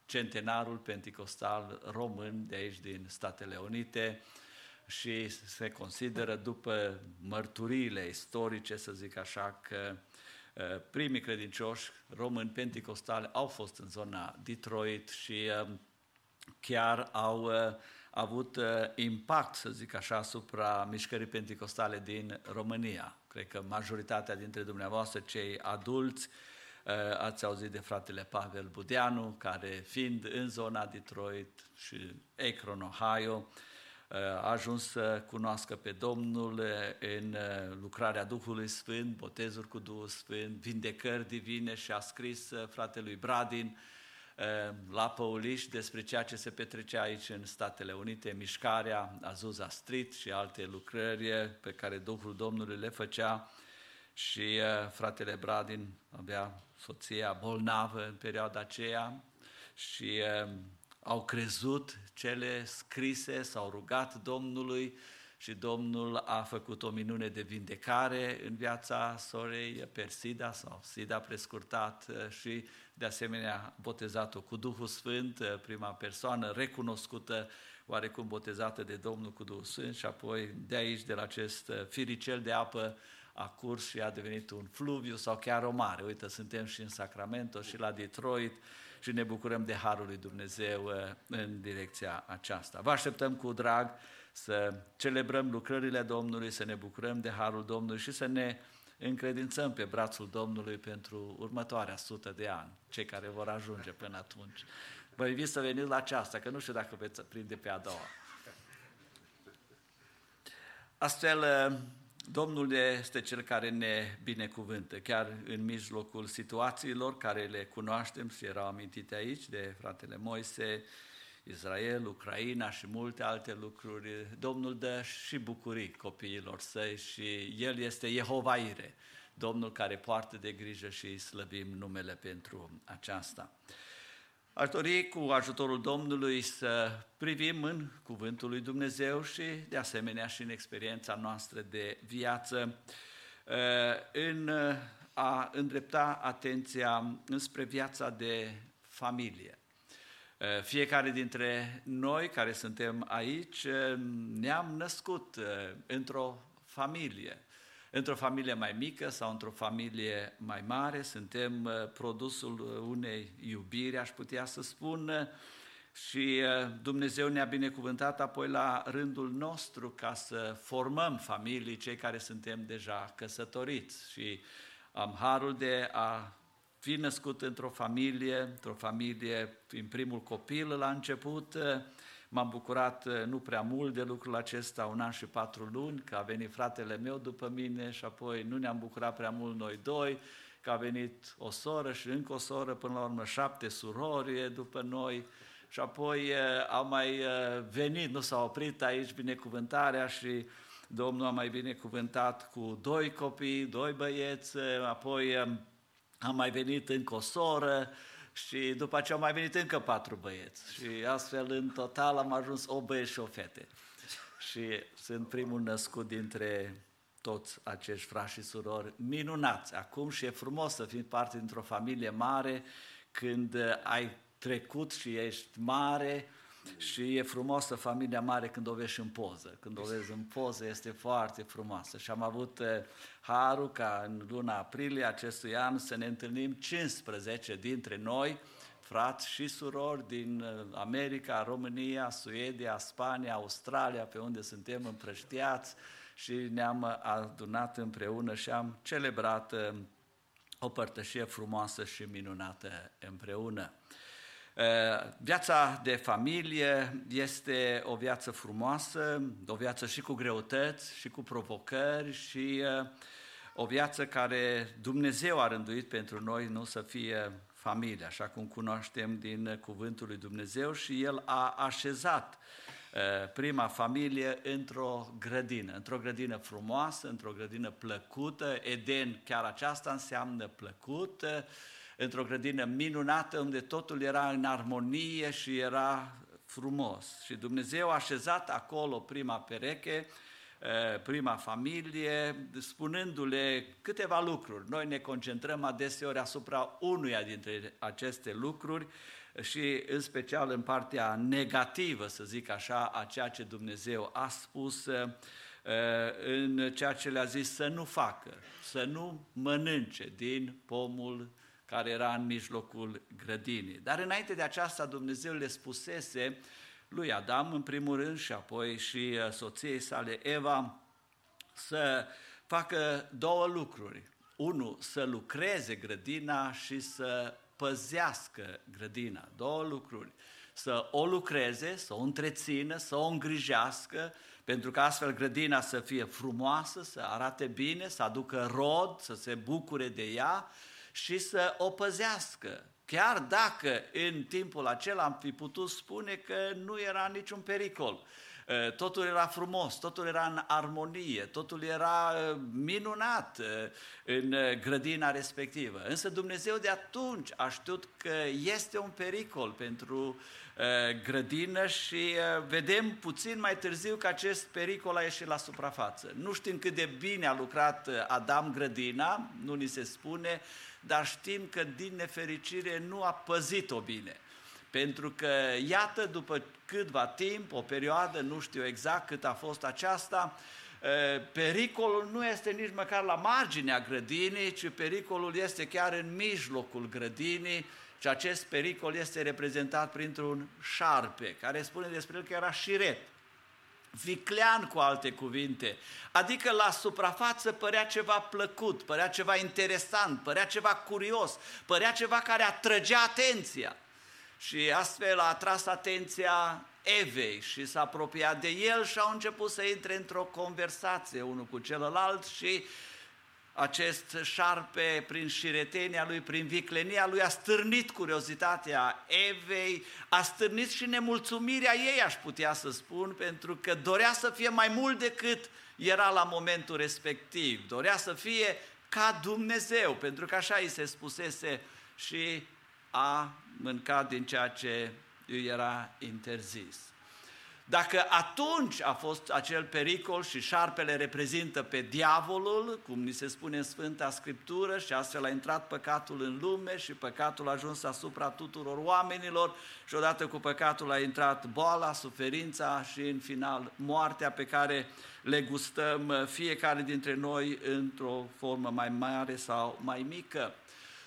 centenarul penticostal român de aici din Statele Unite și se consideră după mărturiile istorice, să zic așa, că Eh, primii credincioși români penticostali au fost în zona Detroit și eh, chiar au eh, avut impact, să zic așa, asupra mișcării penticostale din România. Cred că majoritatea dintre dumneavoastră, cei adulți, ați auzit de fratele Pavel Budeanu, care fiind în zona Detroit și Akron, Ohio, a ajuns să cunoască pe Domnul în uh, lucrarea Duhului Sfânt, botezuri cu Duhul Sfânt, vindecări divine și a scris uh, fratelui Bradin uh, la Păuliș despre ceea ce se petrecea aici în Statele Unite, mișcarea Azusa Street și alte lucrări pe care Duhul Domnului le făcea și fratele Bradin avea soția bolnavă în perioada aceea și au crezut cele scrise, s-au rugat Domnului și Domnul a făcut o minune de vindecare în viața sorei Persida sau Sida prescurtat și de asemenea botezat-o cu Duhul Sfânt, prima persoană recunoscută oarecum botezată de Domnul cu Duhul Sfânt și apoi de aici, de la acest firicel de apă, a curs și a devenit un fluviu sau chiar o mare. Uite, suntem și în Sacramento și la Detroit, și ne bucurăm de Harul lui Dumnezeu uh, în direcția aceasta. Vă așteptăm cu drag să celebrăm lucrările Domnului, să ne bucurăm de Harul Domnului și să ne încredințăm pe brațul Domnului pentru următoarea sută de ani, cei care vor ajunge până atunci. Vă invit să veniți la aceasta, că nu știu dacă veți prinde pe a doua. Astfel, uh, Domnul este Cel care ne binecuvântă, chiar în mijlocul situațiilor care le cunoaștem și erau amintite aici de fratele Moise, Israel, Ucraina și multe alte lucruri. Domnul dă și bucurii copiilor săi și El este Jehova Ire, Domnul care poartă de grijă și îi slăbim numele pentru aceasta. Aș dori cu ajutorul Domnului să privim în Cuvântul lui Dumnezeu și de asemenea și în experiența noastră de viață în a îndrepta atenția înspre viața de familie. Fiecare dintre noi care suntem aici ne-am născut într-o familie. Într-o familie mai mică sau într-o familie mai mare, suntem produsul unei iubiri, aș putea să spun, și Dumnezeu ne-a binecuvântat apoi la rândul nostru ca să formăm familii, cei care suntem deja căsătoriți. Și am harul de a fi născut într-o familie, într-o familie, prin primul copil la început, m-am bucurat nu prea mult de lucrul acesta, un an și patru luni, că a venit fratele meu după mine și apoi nu ne-am bucurat prea mult noi doi, că a venit o soră și încă o soră, până la urmă șapte surori după noi, și apoi au mai venit, nu s-au oprit aici binecuvântarea și Domnul a mai binecuvântat cu doi copii, doi băieți, apoi a mai venit încă o soră și după aceea au mai venit încă patru băieți. Și astfel, în total, am ajuns o băieți și o fete. Și sunt primul născut dintre toți acești frați și surori minunați. Acum și e frumos să fii parte dintr-o familie mare când ai trecut și ești mare și e frumoasă familia mare când o vezi în poză. Când o vezi în poză este foarte frumoasă. Și am avut eh, harul ca în luna aprilie acestui an să ne întâlnim 15 dintre noi, frați și surori din eh, America, România, Suedia, Spania, Australia, pe unde suntem împrăștiați și ne-am adunat împreună și am celebrat eh, o părtășie frumoasă și minunată împreună. Eh, viața de familie este o viață frumoasă, o viață și cu greutăți, și cu provocări, și eh, o viață care Dumnezeu a rânduit pentru noi nu să fie familie, așa cum cunoaștem din cuvântul lui Dumnezeu și El a așezat eh, prima familie într-o grădină, într-o grădină frumoasă, într-o grădină plăcută, Eden chiar aceasta înseamnă plăcut, într-o grădină minunată unde totul era în armonie și era frumos. Și Dumnezeu a așezat acolo prima pereche, eh, prima familie, spunându-le câteva lucruri. Noi ne concentrăm adeseori asupra unuia dintre aceste lucruri și în special în partea negativă, să zic așa, a ceea ce Dumnezeu a spus eh, în ceea ce le-a zis să nu facă, să nu mănânce din pomul care era în mijlocul grădinii. Dar înainte de aceasta Dumnezeu le spusese lui Adam în primul rând și apoi și uh, soției sale Eva să facă două lucruri. Unu, să lucreze grădina și să păzească grădina. Două lucruri. Să o lucreze, să o întrețină, să o îngrijească, pentru că astfel grădina să fie frumoasă, să arate bine, să aducă rod, să se bucure de ea și să o păzească. Chiar dacă în timpul acela am fi putut spune că nu era niciun pericol. Uh, totul era frumos, totul era în armonie, totul era uh, minunat uh, în grădina respectivă. Însă Dumnezeu de atunci a știut că este un pericol pentru grădină și vedem puțin mai târziu că acest pericol a ieșit la suprafață. Nu știm cât de bine a lucrat Adam grădina, nu ni se spune, dar știm că din nefericire nu a păzit-o bine. Pentru că, iată, după câtva timp, o perioadă, nu știu exact cât a fost aceasta, pericolul nu este nici măcar la marginea grădinii, ci pericolul este chiar în mijlocul grădinii și acest pericol este reprezentat printr-un șarpe, care spune despre el că era șiret viclean cu alte cuvinte, adică la suprafață părea ceva plăcut, părea ceva interesant, părea ceva curios, părea ceva care atrăgea atenția. Și astfel a atras atenția Evei și s-a apropiat de el și au început să intre într-o conversație unul cu celălalt și acest șarpe, prin șiretenia lui, prin viclenia lui, a stârnit curiozitatea Evei, a stârnit și nemulțumirea ei, aș putea să spun, pentru că dorea să fie mai mult decât era la momentul respectiv. Dorea să fie ca Dumnezeu, pentru că așa îi se spusese și a mâncat din ceea ce îi era interzis. Dacă atunci a fost acel pericol și șarpele reprezintă pe diavolul, cum ni se spune în Sfânta Scriptură, și astfel a intrat păcatul în lume și păcatul a ajuns asupra tuturor oamenilor și odată cu păcatul a intrat boala, suferința și în final moartea pe care le gustăm fiecare dintre noi într-o formă mai mare sau mai mică.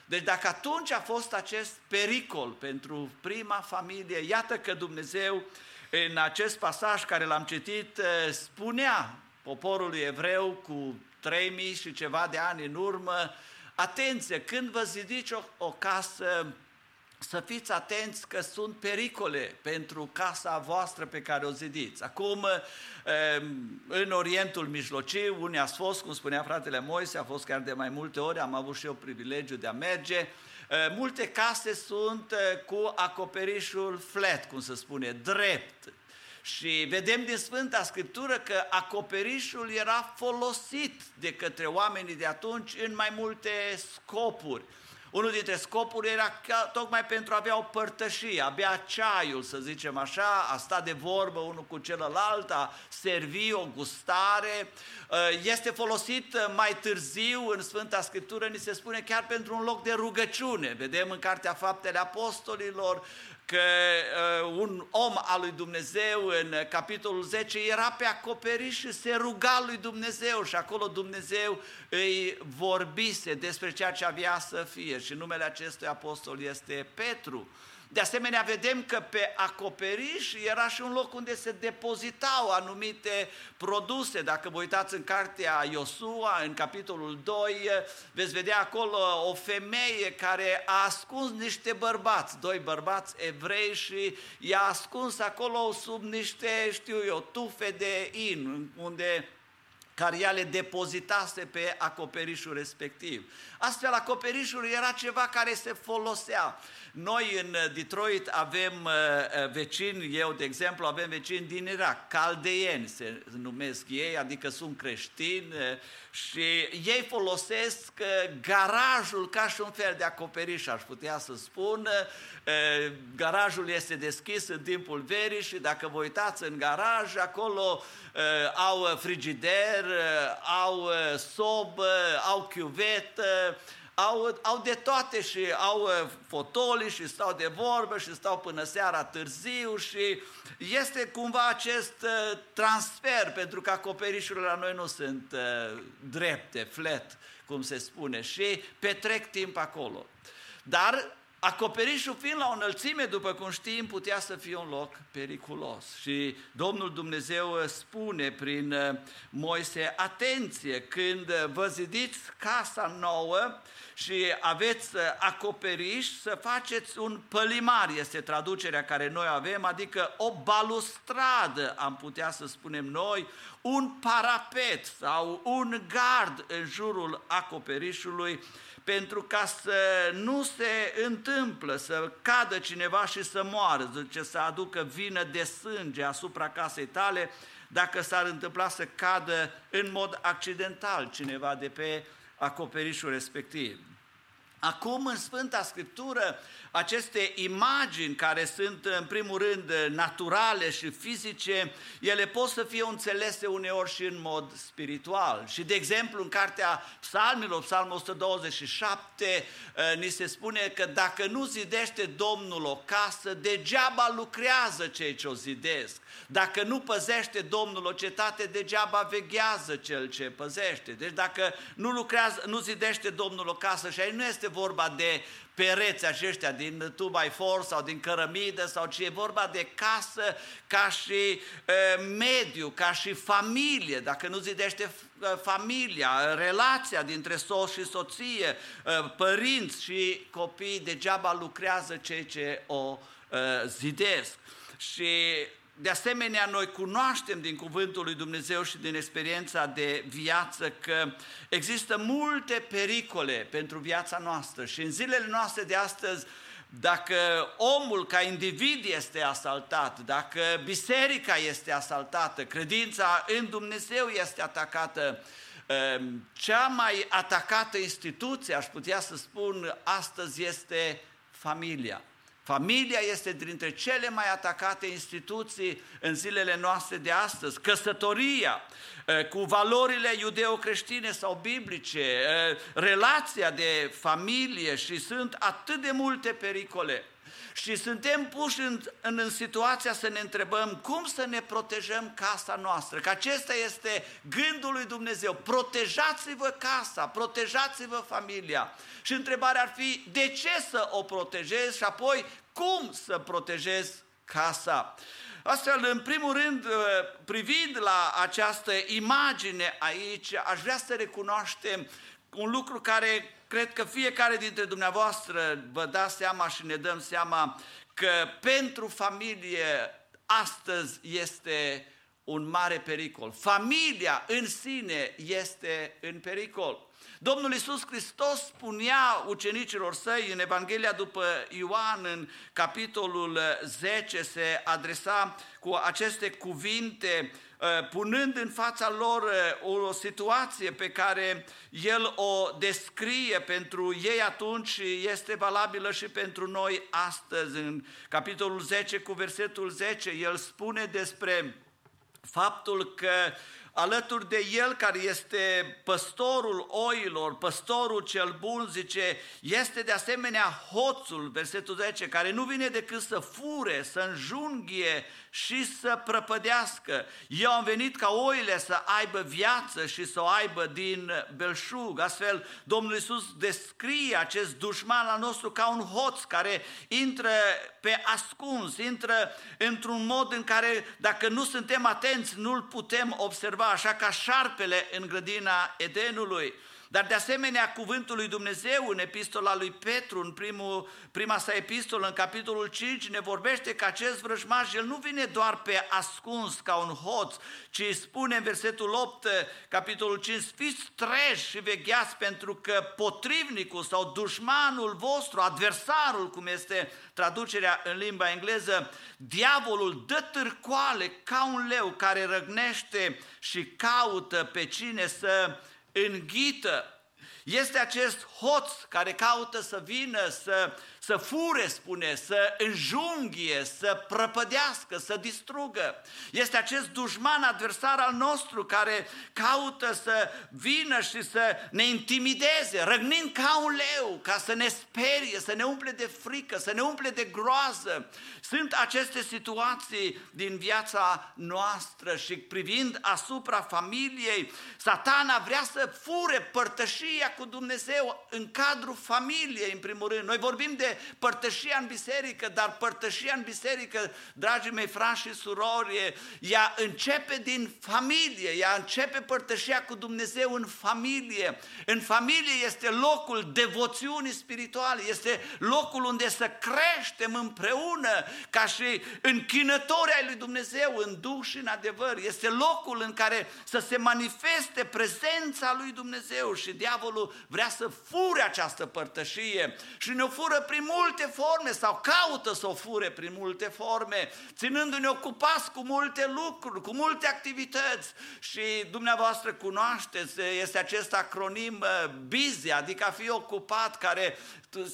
Deci dacă atunci a fost acest pericol pentru prima familie, iată că Dumnezeu în acest pasaj care l-am citit eh, spunea poporului evreu cu 3000 și ceva de ani în urmă, atenție, când vă zidiți o, o casă, să fiți atenți că sunt pericole pentru casa voastră pe care o zidiți. Acum, eh, în Orientul Mijlociu, unii ați fost, cum spunea fratele Moise, a fost chiar de mai multe ori, am avut și eu privilegiu de a merge, Eh, multe case sunt eh, cu acoperișul flat, cum se spune, drept. Și vedem din Sfânta Scriptură că acoperișul era folosit de către oamenii de atunci în mai multe scopuri. Unul dintre scopuri era tocmai pentru a avea o părtășie, a bea ceaiul, să zicem așa, a sta de vorbă unul cu celălalt, a servi o gustare. Uh, este folosit uh, mai târziu în Sfânta Scriptură, ni se spune chiar pentru un loc de rugăciune. Vedem în Cartea Faptele Apostolilor că uh, un om al lui Dumnezeu în capitolul 10 era pe acoperiș și se ruga lui Dumnezeu și acolo Dumnezeu îi vorbise despre ceea ce avea să fie și numele acestui apostol este Petru. De asemenea, vedem că pe acoperiș era și un loc unde se depozitau anumite produse. Dacă vă uitați în cartea Iosua, în capitolul 2, veți vedea acolo o femeie care a ascuns niște bărbați, doi bărbați evrei și i-a ascuns acolo sub niște, știu eu, tufe de in, unde care ea le depozitase pe acoperișul respectiv. Astfel, acoperișul era ceva care se folosea. Noi în Detroit avem uh, uh, vecini, eu de exemplu avem vecini din Irak, caldeieni se numesc ei, adică sunt creștini uh, și ei folosesc garajul ca și un fel de acoperiș, aș putea să spun. Garajul este deschis în timpul verii și dacă vă uitați în garaj, acolo au frigider, au sobă, au chiuvetă, au, au de toate și au uh, fotoli și stau de vorbă și stau până seara târziu și este cumva acest uh, transfer, pentru că acoperișurile la noi nu sunt uh, drepte, flat, cum se spune, și petrec timp acolo. Dar Acoperișul fiind la o înălțime, după cum știm, putea să fie un loc periculos. Și Domnul Dumnezeu spune prin Moise, atenție, când vă zidiți casa nouă, și aveți uh, acoperiș, să faceți un pălimar, este traducerea care noi avem, adică o balustradă, am putea să spunem noi, un parapet sau un gard în jurul acoperișului, pentru ca să nu se întâmplă să cadă cineva și să moară, zice, să aducă vină de sânge asupra casei tale, dacă s-ar întâmpla să cadă în mod accidental cineva de pe acoperișul respectiv. Acum, în Sfânta Scriptură, aceste imagini care sunt, în primul rând, naturale și fizice, ele pot să fie înțelese uneori și în mod spiritual. Și, de exemplu, în cartea Psalmilor, Psalmul 127, eh, ni se spune că dacă nu zidește Domnul o casă, degeaba lucrează cei ce o zidesc. Dacă nu păzește Domnul o cetate, degeaba veghează cel ce păzește. Deci dacă nu lucrează, nu zidește Domnul o casă și aici nu este vorba de pereți aceștia din 2x4 sau din cărămidă sau ce e vorba de casă ca și e, mediu, ca și familie, dacă nu zidește familia, relația dintre soț și soție, părinți și copii, degeaba lucrează cei ce o zidesc. Și de asemenea, noi cunoaștem din Cuvântul lui Dumnezeu și din experiența de viață că există multe pericole pentru viața noastră și în zilele noastre de astăzi, dacă omul ca individ este asaltat, dacă biserica este asaltată, credința în Dumnezeu este atacată, ehm, cea mai atacată instituție, aș putea să spun astăzi, este familia. Familia este dintre cele mai atacate instituții în zilele noastre de astăzi. Căsătoria, eh, cu valorile iudeo-creștine sau biblice, eh, relația de familie și sunt atât de multe pericole. Și suntem puși în, în, în situația să ne întrebăm cum să ne protejăm casa noastră. Că acesta este gândul lui Dumnezeu. Protejați-vă casa, protejați-vă familia. Și întrebarea ar fi de ce să o protejez și apoi cum să protejez casa. Astfel, în primul rând, uh, privind la această imagine aici, aș vrea să recunoaștem un lucru care cred că fiecare dintre dumneavoastră vă dați seama și ne dăm seama că pentru familie astăzi este un mare pericol. Familia în sine este în pericol. Domnul Iisus Hristos spunea ucenicilor săi în Evanghelia după Ioan, în capitolul 10, se adresa cu aceste cuvinte, uh, punând în fața lor uh, o situație pe care el o descrie pentru ei atunci și este valabilă și pentru noi astăzi. În capitolul 10 cu versetul 10, el spune despre faptul că alături de el care este păstorul oilor, păstorul cel bun, zice, este de asemenea hoțul, versetul 10, care nu vine decât să fure, să înjunghie și să prăpădească. Eu am venit ca oile să aibă viață și să o aibă din belșug. Astfel, Domnul Iisus descrie acest dușman al nostru ca un hoț care intră pe ascuns, intră într-un mod în care, dacă nu suntem atenți, nu-l putem observa, așa ca șarpele în grădina Edenului. Dar de asemenea, cuvântul lui Dumnezeu în epistola lui Petru, în primul, prima sa epistolă, în capitolul 5, ne vorbește că acest vrăjmaș, el nu vine doar pe ascuns ca un hoț, ci spune în versetul 8, capitolul 5, fiți treji și vegheați pentru că potrivnicul sau dușmanul vostru, adversarul, cum este traducerea în limba engleză, diavolul dă târcoale ca un leu care răgnește și caută pe cine să înghită. Este acest hoț care caută să vină, să să fure, spune, să înjunghie, să prăpădească, să distrugă. Este acest dușman adversar al nostru care caută să vină și să ne intimideze, răgnind ca un leu, ca să ne sperie, să ne umple de frică, să ne umple de groază. Sunt aceste situații din viața noastră și privind asupra familiei, satana vrea să fure părtășia cu Dumnezeu în cadrul familiei, în primul rând. Noi vorbim de părtășia în biserică, dar părtășia în biserică, dragii mei frați și surori, ea începe din familie, ea începe părtășia cu Dumnezeu în familie. În familie este locul devoțiunii spirituale, este locul unde să creștem împreună ca și închinători ai lui Dumnezeu în duh și în adevăr. Este locul în care să se manifeste prezența lui Dumnezeu și diavolul vrea să fure această părtășie și ne fură prin multe forme sau caută să o fure prin multe forme, ținându-ne ocupați cu multe lucruri, cu multe activități. Și dumneavoastră cunoașteți, este acest acronim uh, busy, adică a fi ocupat, care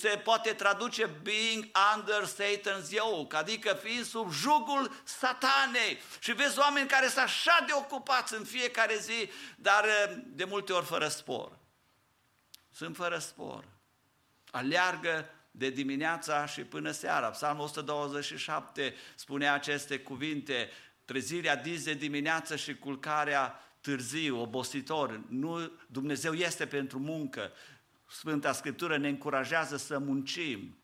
se poate traduce being under Satan's yoke, adică fiind sub jugul satanei. Și vezi oameni care sunt așa de ocupați în fiecare zi, dar uh, de multe ori fără spor. Sunt fără spor. Aleargă de dimineața și până seara. Psalmul 127 spune aceste cuvinte, trezirea dis de dimineață și culcarea târziu, obositor. Nu, Dumnezeu este pentru muncă. Sfânta Scriptură ne încurajează să muncim,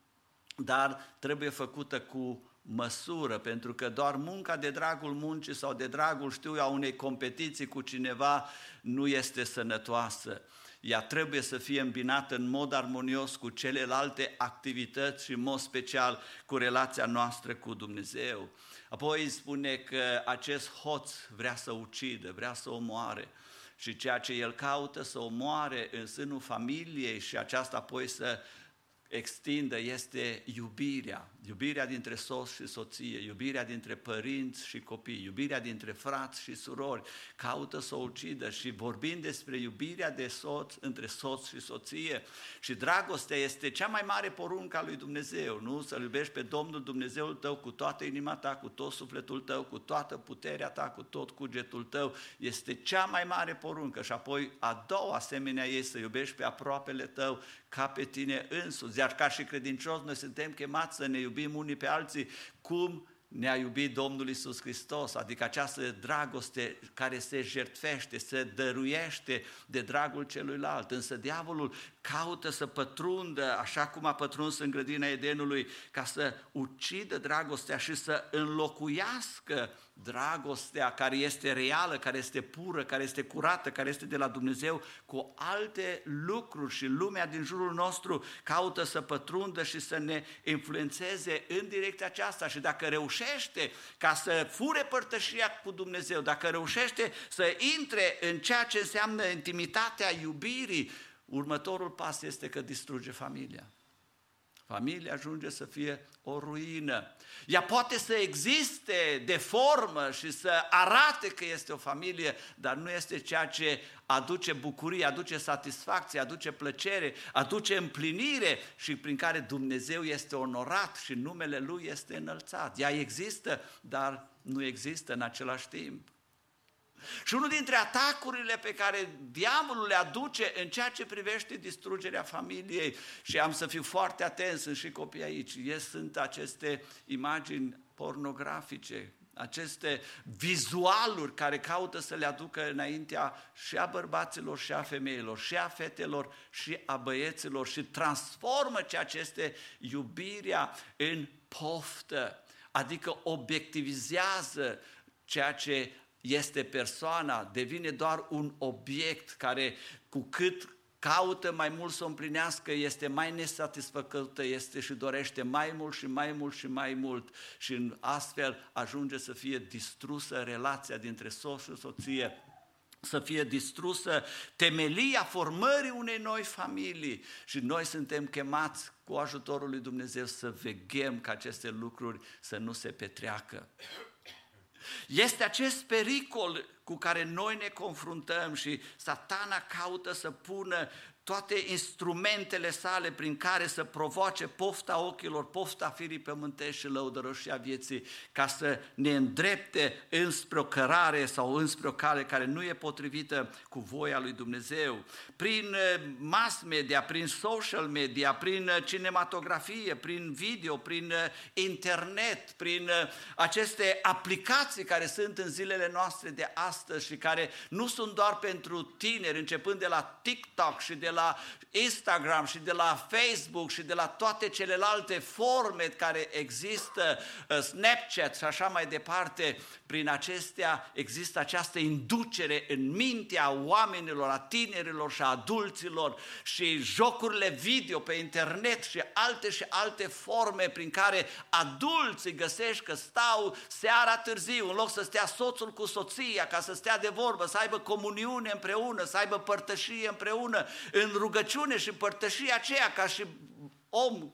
dar trebuie făcută cu măsură, pentru că doar munca de dragul muncii sau de dragul, știu eu, a unei competiții cu cineva nu este sănătoasă ea trebuie să fie îmbinată în mod armonios cu celelalte activități și în mod special cu relația noastră cu Dumnezeu. Apoi spune că acest hoț vrea să ucidă, vrea să omoare și ceea ce el caută să omoare în sânul familiei și aceasta apoi să extindă este iubirea. Iubirea dintre soț și soție, iubirea dintre părinți și copii, iubirea dintre frați și surori, caută să o ucidă și vorbind despre iubirea de soț între soț și soție și dragostea este cea mai mare poruncă a lui Dumnezeu, nu? Să-L iubești pe Domnul Dumnezeul tău cu toată inima ta, cu tot sufletul tău, cu toată puterea ta, cu tot cugetul tău, este cea mai mare poruncă și apoi a doua asemenea ei să iubești pe aproapele tău ca pe tine însuți. Iar ca și credincioși noi suntem chemați să ne iubim unii pe alții cum ne-a iubit Domnul Isus Hristos, adică această dragoste care se jertfește, se dăruiește de dragul celuilalt. Însă diavolul caută să pătrundă, așa cum a pătruns în grădina Edenului, ca să ucidă dragostea și să înlocuiască dragostea care este reală, care este pură, care este curată, care este de la Dumnezeu, cu alte lucruri și lumea din jurul nostru caută să pătrundă și să ne influențeze în direcția aceasta și dacă reușește ca să fure părtășia cu Dumnezeu, dacă reușește să intre în ceea ce înseamnă intimitatea iubirii, următorul pas este că distruge familia. Familia ajunge să fie o ruină. Ea poate să existe de formă și să arate că este o familie, dar nu este ceea ce aduce bucurie, aduce satisfacție, aduce plăcere, aduce împlinire și prin care Dumnezeu este onorat și numele Lui este înălțat. Ea există, dar nu există în același timp. Și unul dintre atacurile pe care diavolul le aduce în ceea ce privește distrugerea familiei, și am să fiu foarte atent, sunt și copii aici, sunt aceste imagini pornografice, aceste vizualuri care caută să le aducă înaintea și a bărbaților și a femeilor, și a fetelor și a băieților și transformă ceea ce este iubirea în poftă, adică obiectivizează ceea ce este persoana, devine doar un obiect care cu cât caută mai mult să o împlinească, este mai nesatisfăcută, este și dorește mai mult și mai mult și mai mult și în astfel ajunge să fie distrusă relația dintre soț și soție, să fie distrusă temelia formării unei noi familii și noi suntem chemați cu ajutorul lui Dumnezeu să veghem ca aceste lucruri să nu se petreacă. Este acest pericol cu care noi ne confruntăm și satana caută să pună toate instrumentele sale prin care să provoace pofta ochilor, pofta firii pământești și lăudărășia vieții, ca să ne îndrepte înspre o cărare sau înspre o cale care nu e potrivită cu voia lui Dumnezeu. Prin eh, mass media, prin social media, prin eh, cinematografie, prin video, prin eh, internet, prin aceste aplicații care sunt în zilele noastre de astăzi și care nu sunt doar pentru tineri, începând de la TikTok și de la la Instagram și de la Facebook și de la toate celelalte forme care există, uh, Snapchat și așa mai departe, prin acestea există această inducere în mintea oamenilor, a tinerilor și a adulților și jocurile video pe internet și alte și alte forme prin care adulții găsești că stau seara târziu, în loc să stea soțul cu soția, ca să stea de vorbă, să aibă comuniune împreună, să aibă părtășie împreună, în rugăciune și părtășie aceea ca și om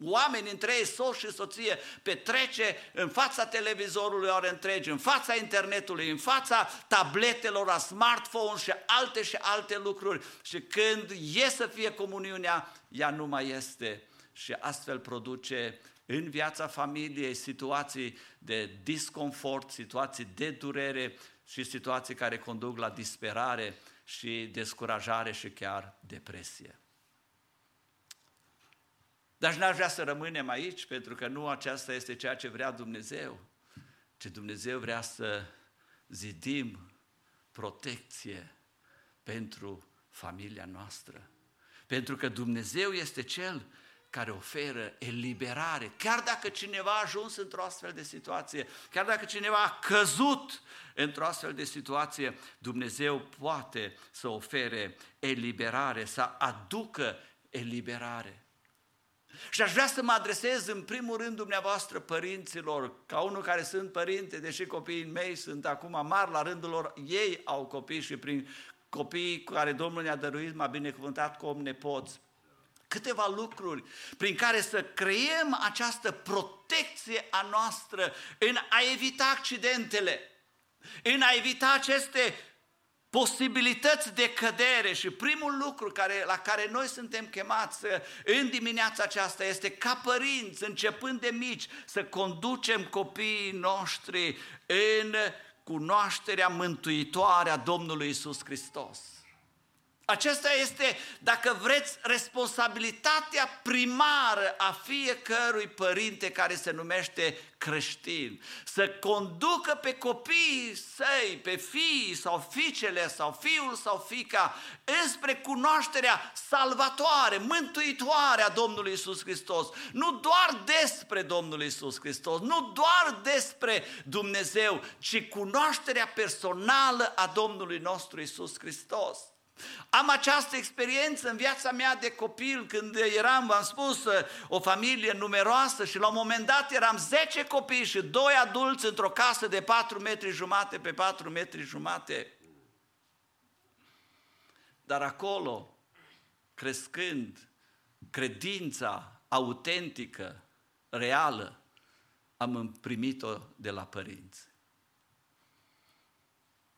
oameni între ei, soț și soție, petrece în fața televizorului ore întregi, în fața internetului, în fața tabletelor, a smartphone și alte și alte lucruri. Și când e să fie comuniunea, ea nu mai este. Și astfel produce în viața familiei situații de disconfort, situații de durere și situații care conduc la disperare și descurajare și chiar depresie. Dar n-aș vrea să rămânem aici, pentru că nu aceasta este ceea ce vrea Dumnezeu, ci Dumnezeu vrea să zidim protecție pentru familia noastră. Pentru că Dumnezeu este Cel care oferă eliberare. Chiar dacă cineva a ajuns într-o astfel de situație, chiar dacă cineva a căzut într-o astfel de situație, Dumnezeu poate să ofere eliberare, să aducă eliberare. Și aș vrea să mă adresez în primul rând dumneavoastră părinților, ca unul care sunt părinte, deși copiii mei sunt acum mari la rândul lor, ei au copii și prin copiii cu care Domnul ne-a dăruit, m-a binecuvântat cu om nepoți. Câteva lucruri prin care să creăm această protecție a noastră în a evita accidentele, în a evita aceste posibilități de cădere și primul lucru care, la care noi suntem chemați în dimineața aceasta este ca părinți, începând de mici, să conducem copiii noștri în cunoașterea mântuitoare a Domnului Isus Hristos. Acesta este, dacă vreți, responsabilitatea primară a fiecărui părinte care se numește creștin. Să conducă pe copiii săi, pe fiii sau fiicele sau fiul sau fica înspre cunoașterea salvatoare, mântuitoare a Domnului Isus Hristos. Nu doar despre Domnul Isus Hristos, nu doar despre Dumnezeu, ci cunoașterea personală a Domnului nostru Isus Hristos. Am această experiență în viața mea de copil când eram, v-am spus, o familie numeroasă și la un moment dat eram 10 copii și doi adulți într-o casă de 4 metri jumate pe 4 metri jumate. Dar acolo, crescând, credința autentică, reală, am primit-o de la părinți.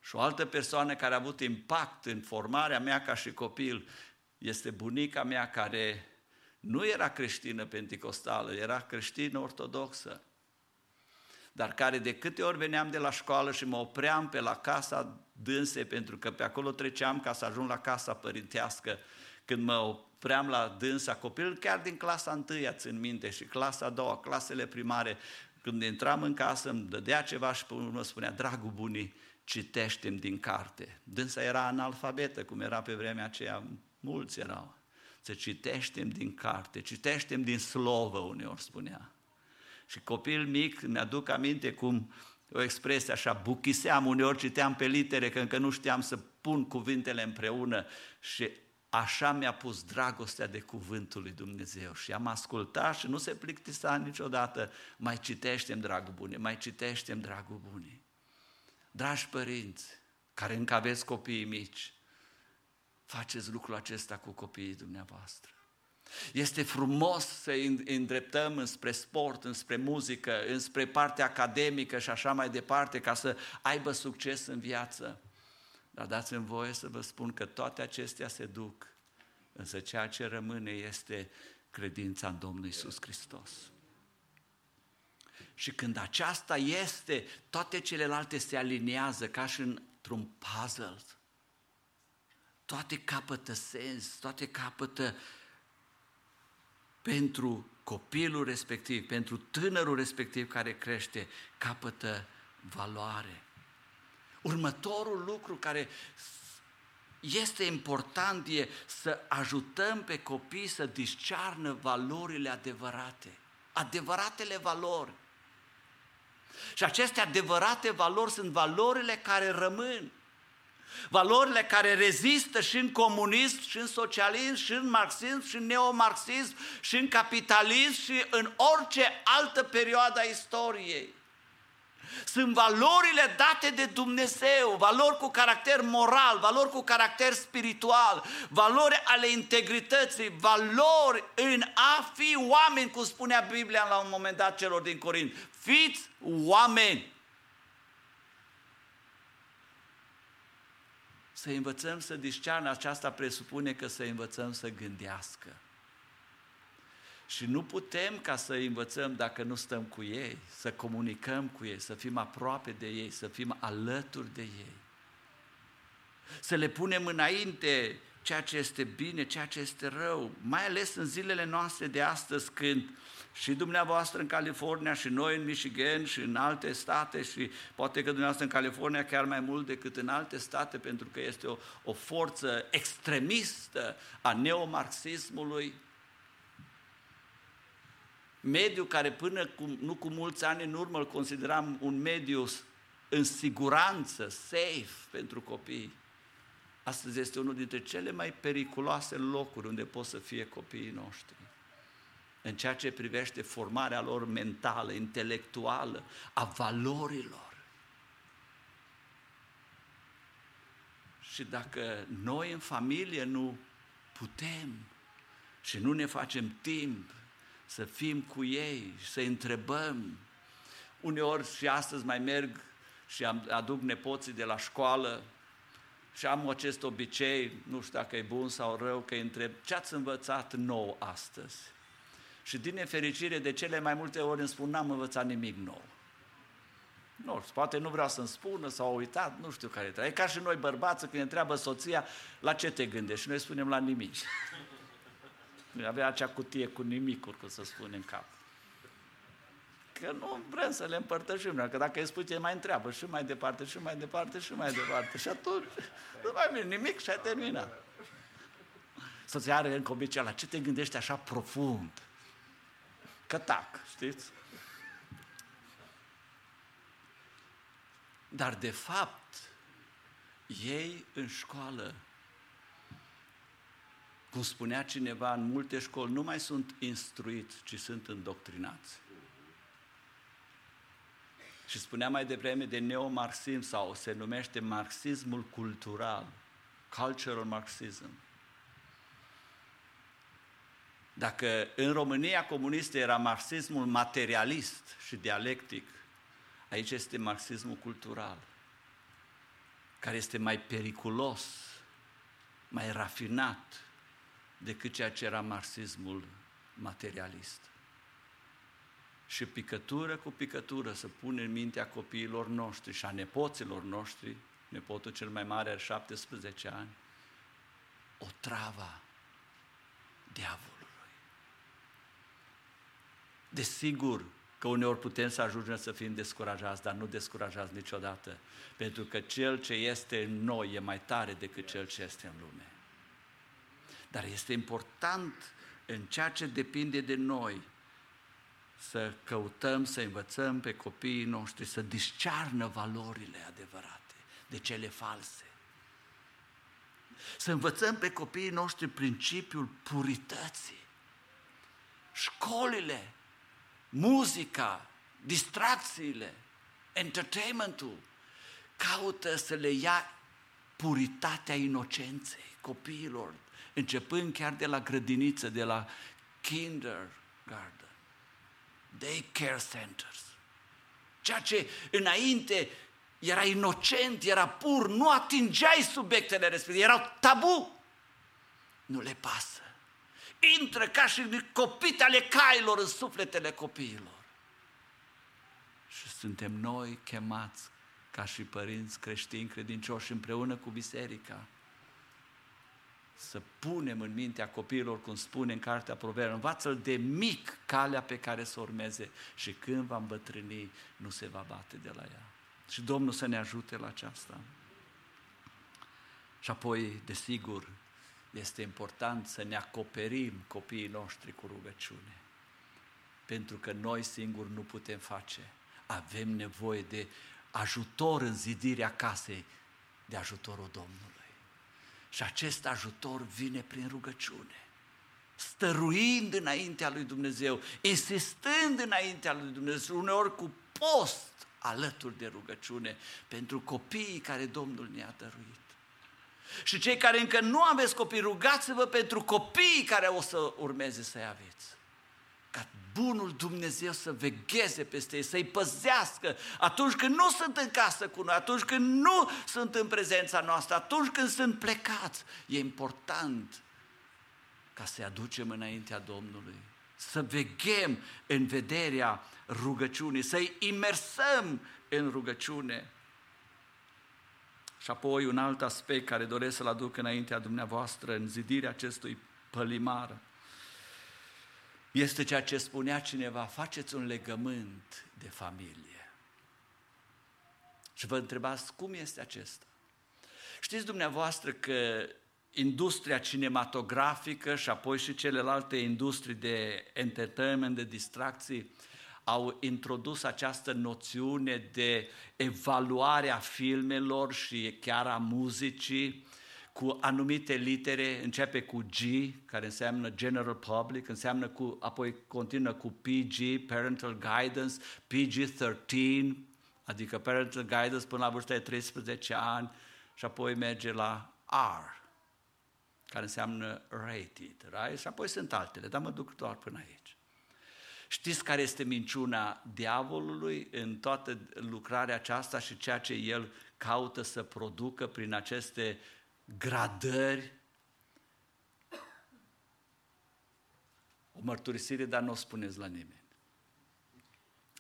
Și o altă persoană care a avut impact în formarea mea ca și copil este bunica mea care nu era creștină penticostală, era creștină ortodoxă, dar care de câte ori veneam de la școală și mă opream pe la casa dânse, pentru că pe acolo treceam ca să ajung la casa părintească, când mă opream la dânsa copil, chiar din clasa întâia țin minte și clasa a doua, clasele primare, când intram în casă îmi dădea ceva și pe urmă spunea, dragul bunii, citește din carte. Dânsa era analfabetă, cum era pe vremea aceea, mulți erau. Să citeștem din carte, citeștem din slovă, uneori spunea. Și copil mic, mi-aduc aminte cum o expresie așa, buchiseam, uneori citeam pe litere, că încă nu știam să pun cuvintele împreună și așa mi-a pus dragostea de cuvântul lui Dumnezeu și am ascultat și nu se plictisa niciodată, mai citeștem, dragul bune, mai citeștem, dragul bune. Dragi părinți, care încă aveți copii mici, faceți lucrul acesta cu copiii dumneavoastră. Este frumos să îi îndreptăm înspre sport, înspre muzică, înspre partea academică și așa mai departe, ca să aibă succes în viață. Dar dați-mi voie să vă spun că toate acestea se duc, însă ceea ce rămâne este credința în Domnul Isus Hristos. Și când aceasta este, toate celelalte se aliniază ca și într-un puzzle. Toate capătă sens, toate capătă pentru copilul respectiv, pentru tânărul respectiv care crește, capătă valoare. Următorul lucru care este important e să ajutăm pe copii să discearnă valorile adevărate, adevăratele valori. Și aceste adevărate valori sunt valorile care rămân. Valorile care rezistă și în comunism, și în socialism, și în marxism, și în neomarxism, și în capitalism, și în orice altă perioadă a istoriei. Sunt valorile date de Dumnezeu, valori cu caracter moral, valori cu caracter spiritual, valori ale integrității, valori în a fi oameni, cum spunea Biblia la un moment dat celor din Corint. Fiți oameni! Să învățăm să discearnă, aceasta presupune că să învățăm să gândească. Și nu putem ca să învățăm dacă nu stăm cu ei, să comunicăm cu ei, să fim aproape de ei, să fim alături de ei. Să le punem înainte ceea ce este bine, ceea ce este rău, mai ales în zilele noastre de astăzi când și dumneavoastră în California și noi în Michigan și în alte state și poate că dumneavoastră în California chiar mai mult decât în alte state pentru că este o, o forță extremistă a neomarxismului, mediu care până cu, nu cu mulți ani în urmă îl consideram un mediu în siguranță, safe pentru copii. Astăzi este unul dintre cele mai periculoase locuri unde pot să fie copiii noștri. În ceea ce privește formarea lor mentală, intelectuală, a valorilor. Și dacă noi în familie nu putem și nu ne facem timp să fim cu ei și să întrebăm. Uneori și astăzi mai merg și am, aduc nepoții de la școală și am acest obicei, nu știu dacă e bun sau rău, că îi întreb ce ați învățat nou astăzi? Și din nefericire, de cele mai multe ori îmi spun, n-am învățat nimic nou. Nu poate nu vreau să-mi spună sau au uitat, nu știu care E ca și noi bărbați când ne întreabă soția, la ce te gândești? Și noi spunem la nimic. Avea acea cutie cu nimicuri, cum să spune în cap. Că nu vrem să le împărtășim, că dacă îi spui, te mai întreabă și mai departe, și mai departe, și mai departe. Și atunci nu mai vine nimic și ai terminat. Soția are încă obicei la ce te gândești așa profund? Că tac, știți? Dar de fapt, ei în școală cum spunea cineva, în multe școli nu mai sunt instruiți, ci sunt îndoctrinați. Și spunea mai devreme de neomarxism sau se numește marxismul cultural, cultural marxism. Dacă în România comunistă era marxismul materialist și dialectic, aici este marxismul cultural, care este mai periculos, mai rafinat, decât ceea ce era marxismul materialist. Și picătură cu picătură să pune în mintea copiilor noștri și a nepoților noștri, nepotul cel mai mare are 17 ani, o travă diavolului. Desigur că uneori putem să ajungem să fim descurajați, dar nu descurajați niciodată, pentru că cel ce este în noi e mai tare decât cel ce este în lume. Dar este important în ceea ce depinde de noi să căutăm, să învățăm pe copiii noștri să discearnă valorile adevărate de cele false. Să învățăm pe copiii noștri principiul purității. Școlile, muzica, distracțiile, entertainmentul, caută să le ia puritatea inocenței copiilor, începând chiar de la grădiniță, de la kindergarten, daycare centers. Ceea ce înainte era inocent, era pur, nu atingeai subiectele respective, erau tabu. Nu le pasă. Intră ca și copite ale cailor în sufletele copiilor. Și suntem noi chemați ca și părinți creștini credincioși împreună cu biserica să punem în mintea copiilor, cum spune în cartea Proverb, învață-l de mic calea pe care să urmeze și când va îmbătrâni, nu se va bate de la ea. Și Domnul să ne ajute la aceasta. Și apoi, desigur, este important să ne acoperim copiii noștri cu rugăciune. Pentru că noi singuri nu putem face. Avem nevoie de ajutor în zidirea casei, de ajutorul Domnului. Și acest ajutor vine prin rugăciune. Stăruind înaintea lui Dumnezeu, insistând înaintea lui Dumnezeu, uneori cu post alături de rugăciune pentru copiii care Domnul ne-a dăruit. Și cei care încă nu aveți copii, rugați-vă pentru copiii care o să urmeze să-i aveți ca bunul Dumnezeu să vegheze peste ei, să-i păzească atunci când nu sunt în casă cu noi, atunci când nu sunt în prezența noastră, atunci când sunt plecați. E important ca să-i aducem înaintea Domnului, să veghem în vederea rugăciunii, să-i imersăm în rugăciune. Și apoi un alt aspect care doresc să-l aduc înaintea dumneavoastră în zidirea acestui pălimar este ceea ce spunea cineva, faceți un legământ de familie. Și vă întrebați cum este acesta. Știți dumneavoastră că industria cinematografică și apoi și celelalte industrii de entertainment, de distracții, au introdus această noțiune de evaluare a filmelor și chiar a muzicii cu anumite litere, începe cu G, care înseamnă General Public, înseamnă cu, apoi continuă cu PG, Parental Guidance, PG-13, adică Parental Guidance până la vârsta de 13 ani și apoi merge la R. care înseamnă rated, right? Și apoi sunt altele, dar mă duc doar până aici. Știți care este minciuna diavolului în toată lucrarea aceasta și ceea ce el caută să producă prin aceste gradări? O mărturisire, dar nu o spuneți la nimeni.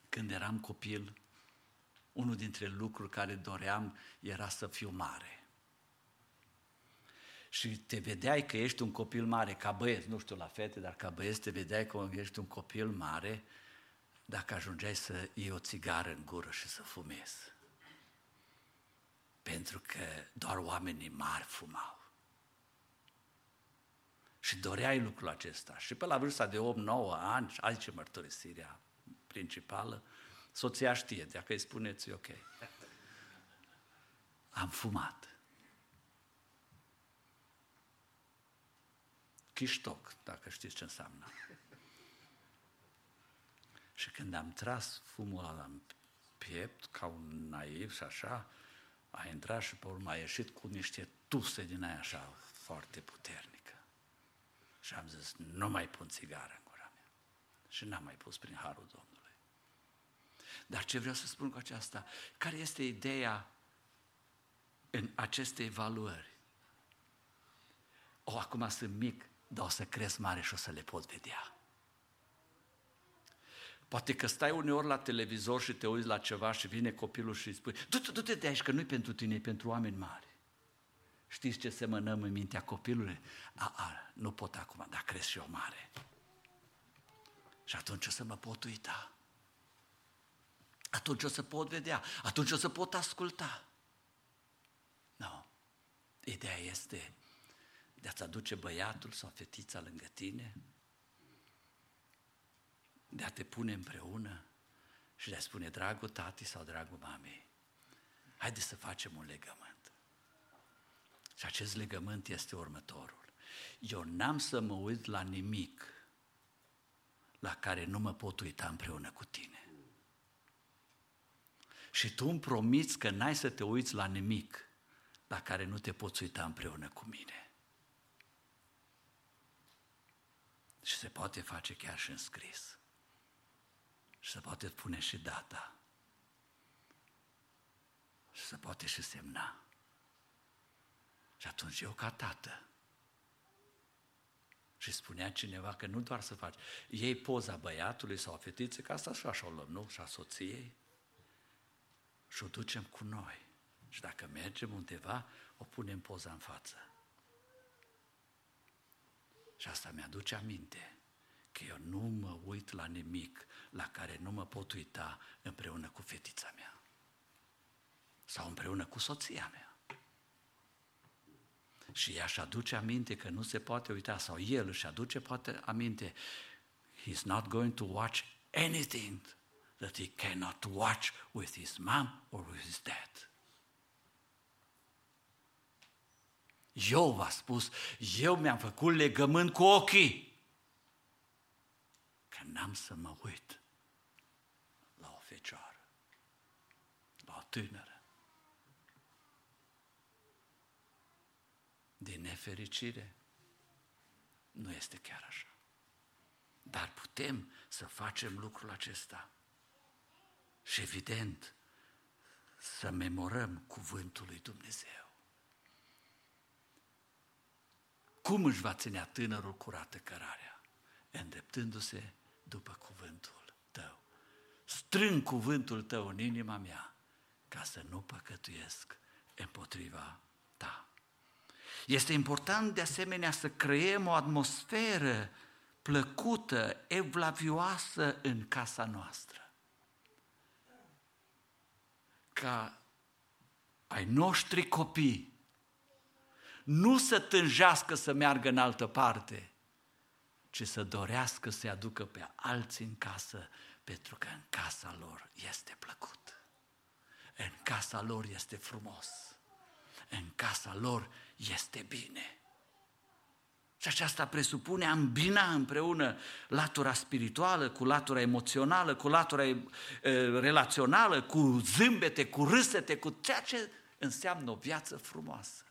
Când eram copil, unul dintre lucruri care doream era să fiu mare și te vedeai că ești un copil mare, ca băieț, nu știu la fete, dar ca băieț te vedeai că ești un copil mare dacă ajungeai să iei o țigară în gură și să fumezi. Pentru că doar oamenii mari fumau. Și doreai lucrul acesta. Și pe la vârsta de 8-9 ani, aici mărturisirea principală, soția știe, dacă îi spuneți, ok. Am fumat. Chiștoc, dacă știți ce înseamnă. Și când am tras fumul ăla în piept, ca un naiv și așa, a intrat și pe urmă a ieșit cu niște tuse din aia așa foarte puternică. Și am zis, nu mai pun țigară în gura mea. Și n-am mai pus prin harul Domnului. Dar ce vreau să spun cu aceasta? Care este ideea în aceste evaluări? O, acum sunt mic, dar o să cresc mare și o să le pot vedea. Poate că stai uneori la televizor și te uiți la ceva și vine copilul și îi spui du-te, du-te de aici, că nu-i pentru tine, e pentru oameni mari. Știți ce semănăm în mintea copilului? A, a, nu pot acum, dar cresc și eu mare. Și atunci o să mă pot uita. Atunci o să pot vedea. Atunci o să pot asculta. Nu. No. Ideea este de a-ți aduce băiatul sau fetița lângă tine, de a te pune împreună și de a spune, dragul tati sau dragul mamei, haide să facem un legământ. Și acest legământ este următorul. Eu n-am să mă uit la nimic la care nu mă pot uita împreună cu tine. Și tu îmi promiți că n-ai să te uiți la nimic la care nu te poți uita împreună cu mine. Și se poate face chiar și în scris. Și se poate pune și data. Și se poate și semna. Și atunci eu ca tată. Și spunea cineva că nu doar să faci, iei poza băiatului sau a fetiței, că asta și așa o luăm, nu? Și a soției. Și o ducem cu noi. Și dacă mergem undeva, o punem poza în față. Și asta mi-aduce aminte că eu nu mă uit la nimic la care nu mă pot uita împreună cu fetița mea. Sau împreună cu soția mea. Și ea și aduce aminte că nu se poate uita, sau el își aduce poate aminte, he's not going to watch anything that he cannot watch with his mom or with his dad. Eu v-a spus, eu mi-am făcut legământ cu ochii. Că n-am să mă uit la o fecioară, la o tânără. Din nefericire, nu este chiar așa. Dar putem să facem lucrul acesta. Și evident, să memorăm cuvântul lui Dumnezeu. Cum își va ținea tânărul curată cărarea? Îndreptându-se după cuvântul tău. Strâng cuvântul tău în inima mea ca să nu păcătuiesc împotriva ta. Este important de asemenea să creăm o atmosferă plăcută, evlavioasă în casa noastră. Ca ai noștri copii nu să tânjească să meargă în altă parte, ci să dorească să-i aducă pe alții în casă, pentru că în casa lor este plăcut. În casa lor este frumos. În casa lor este bine. Și aceasta presupune a îmbina împreună latura spirituală cu latura emoțională, cu latura e, relațională, cu zâmbete, cu râsete, cu ceea ce înseamnă o viață frumoasă.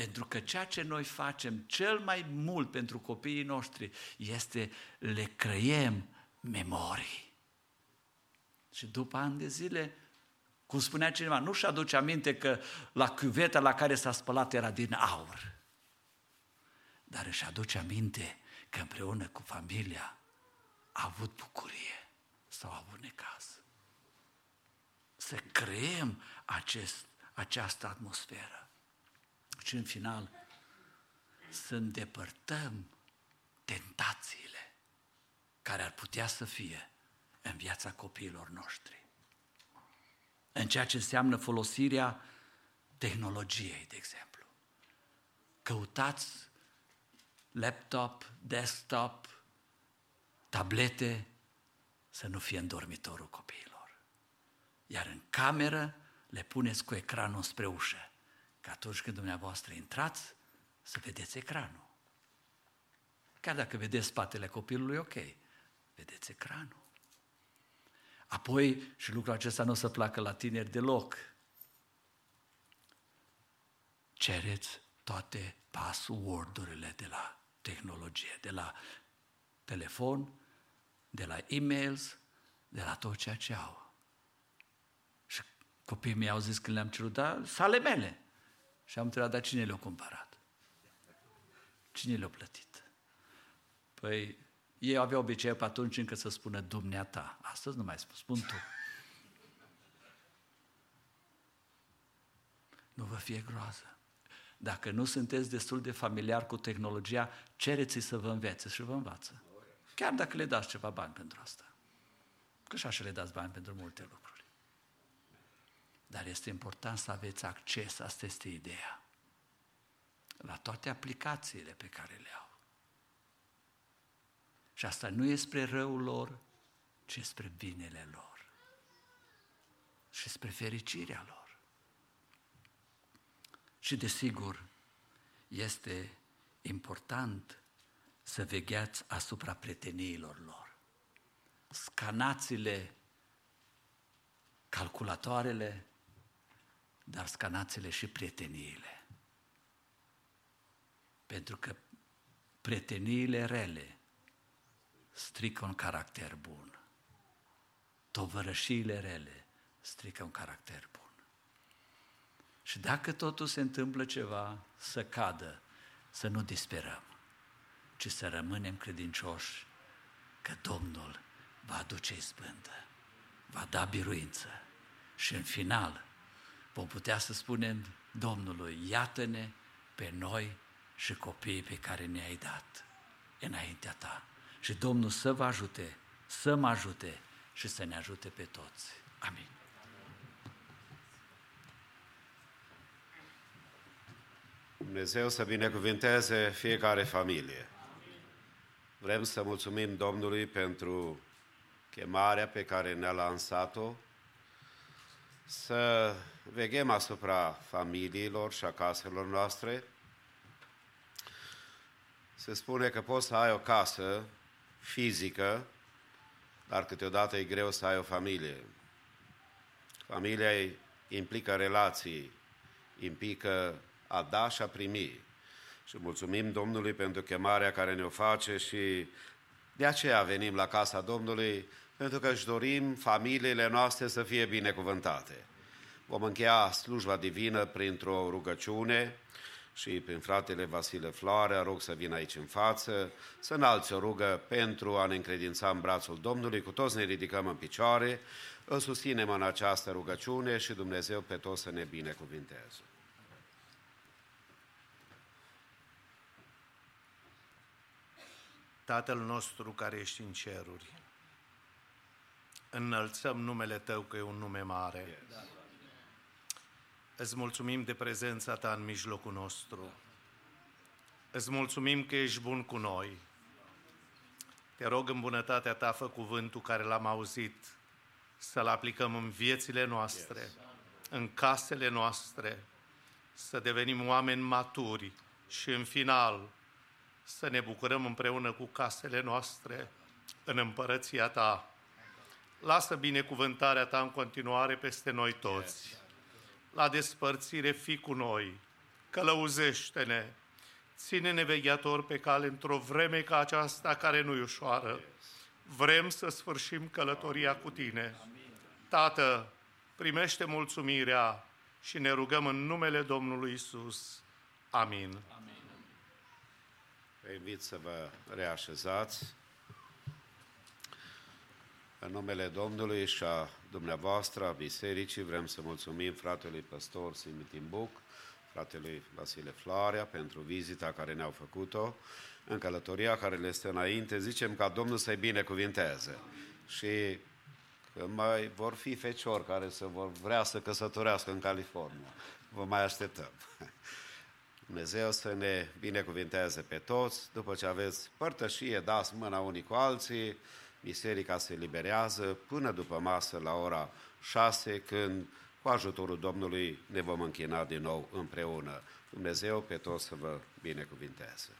Pentru că ceea ce noi facem cel mai mult pentru copiii noștri este le creiem memorii. Și după ani de zile, cum spunea cineva, nu-și aduce aminte că la cuveta la care s-a spălat era din aur. Dar își aduce aminte că împreună cu familia a avut bucurie sau a avut necaz. Să creăm acest, această atmosferă. Și în final, să îndepărtăm tentațiile care ar putea să fie în viața copiilor noștri. În ceea ce înseamnă folosirea tehnologiei, de exemplu. Căutați laptop, desktop, tablete, să nu fie în dormitorul copiilor. Iar în cameră le puneți cu ecranul spre ușă, că atunci când dumneavoastră intrați, să vedeți ecranul. Chiar dacă vedeți spatele copilului, ok, vedeți ecranul. Apoi, și lucrul acesta nu o să placă la tineri deloc, cereți toate password-urile de la tehnologie, de la telefon, de la e-mails, de la tot ceea ce au. Și copiii mei au zis când le-am cerut, da, sale mele. Și am întrebat, dar cine le-a cumpărat? Cine le-a plătit? Păi, ei aveau obiceiul pe atunci încă să spună dumneata. Astăzi nu mai spun, spun tu. Nu vă fie groază. Dacă nu sunteți destul de familiar cu tehnologia, cereți să vă învețe și vă învață. Chiar dacă le dați ceva bani pentru asta. Că și așa le dați bani pentru multe lucruri. Dar este important să aveți acces, asta este ideea, la toate aplicațiile pe care le au. Și asta nu e spre răul lor, ci spre binele lor și spre fericirea lor. Și desigur, este important să vegheați asupra prieteniilor lor. Scanați-le calculatoarele, dar scanați-le și prieteniile. Pentru că prieteniile rele strică un caracter bun. Tovărășiile rele strică un caracter bun. Și dacă totul se întâmplă ceva, să cadă, să nu disperăm, ci să rămânem credincioși că Domnul va aduce izbândă, va da biruință și în final vom putea să spunem Domnului, iată-ne pe noi și copiii pe care ne-ai dat înaintea ta. Și Domnul să vă ajute, să mă ajute și să ne ajute pe toți. Amin. Dumnezeu să binecuvinteze fiecare familie. Vrem să mulțumim Domnului pentru chemarea pe care ne-a lansat-o, să veghem asupra familiilor și a caselor noastre. Se spune că poți să ai o casă fizică, dar câteodată e greu să ai o familie. Familia implică relații, implică a da și a primi. Și mulțumim Domnului pentru chemarea care ne-o face și de aceea venim la casa Domnului, pentru că își dorim familiile noastre să fie binecuvântate. Vom încheia slujba divină printr-o rugăciune și prin fratele Vasile Floare, rog să vină aici în față, să înalți o rugă pentru a ne încredința în brațul Domnului. Cu toți ne ridicăm în picioare, îl susținem în această rugăciune și Dumnezeu pe toți să ne binecuvinteze. Tatăl nostru care ești în ceruri, înălțăm numele Tău că e un nume mare. Îți mulțumim de prezența Ta în mijlocul nostru. Îți mulțumim că ești bun cu noi. Te rog în bunătatea Ta, fă cuvântul care l-am auzit, să-l aplicăm în viețile noastre, în casele noastre, să devenim oameni maturi și în final să ne bucurăm împreună cu casele noastre în împărăția Ta. Lasă binecuvântarea Ta în continuare peste noi toți. La despărțire fi cu noi, călăuzește-ne, ține-ne vegheator pe cale într-o vreme ca aceasta care nu-i ușoară. Vrem să sfârșim călătoria cu tine. Tată, primește mulțumirea și ne rugăm în numele Domnului Isus. Amin. Vă invit să vă reașezați. În numele Domnului și a dumneavoastră, a Bisericii, vrem să mulțumim fratelui păstor Simi Timbuc, fratelui Vasile Floarea pentru vizita care ne-au făcut-o în călătoria care le este înainte. Zicem ca Domnul să-i binecuvinteze. Și că mai vor fi feciori care să vor vrea să căsătorească în California. Vă mai așteptăm. Dumnezeu să ne binecuvinteze pe toți, după ce aveți părtășie, dați mâna unii cu alții, biserica se liberează până după masă la ora 6, când cu ajutorul Domnului ne vom închina din nou împreună. Dumnezeu pe toți să vă binecuvinteze.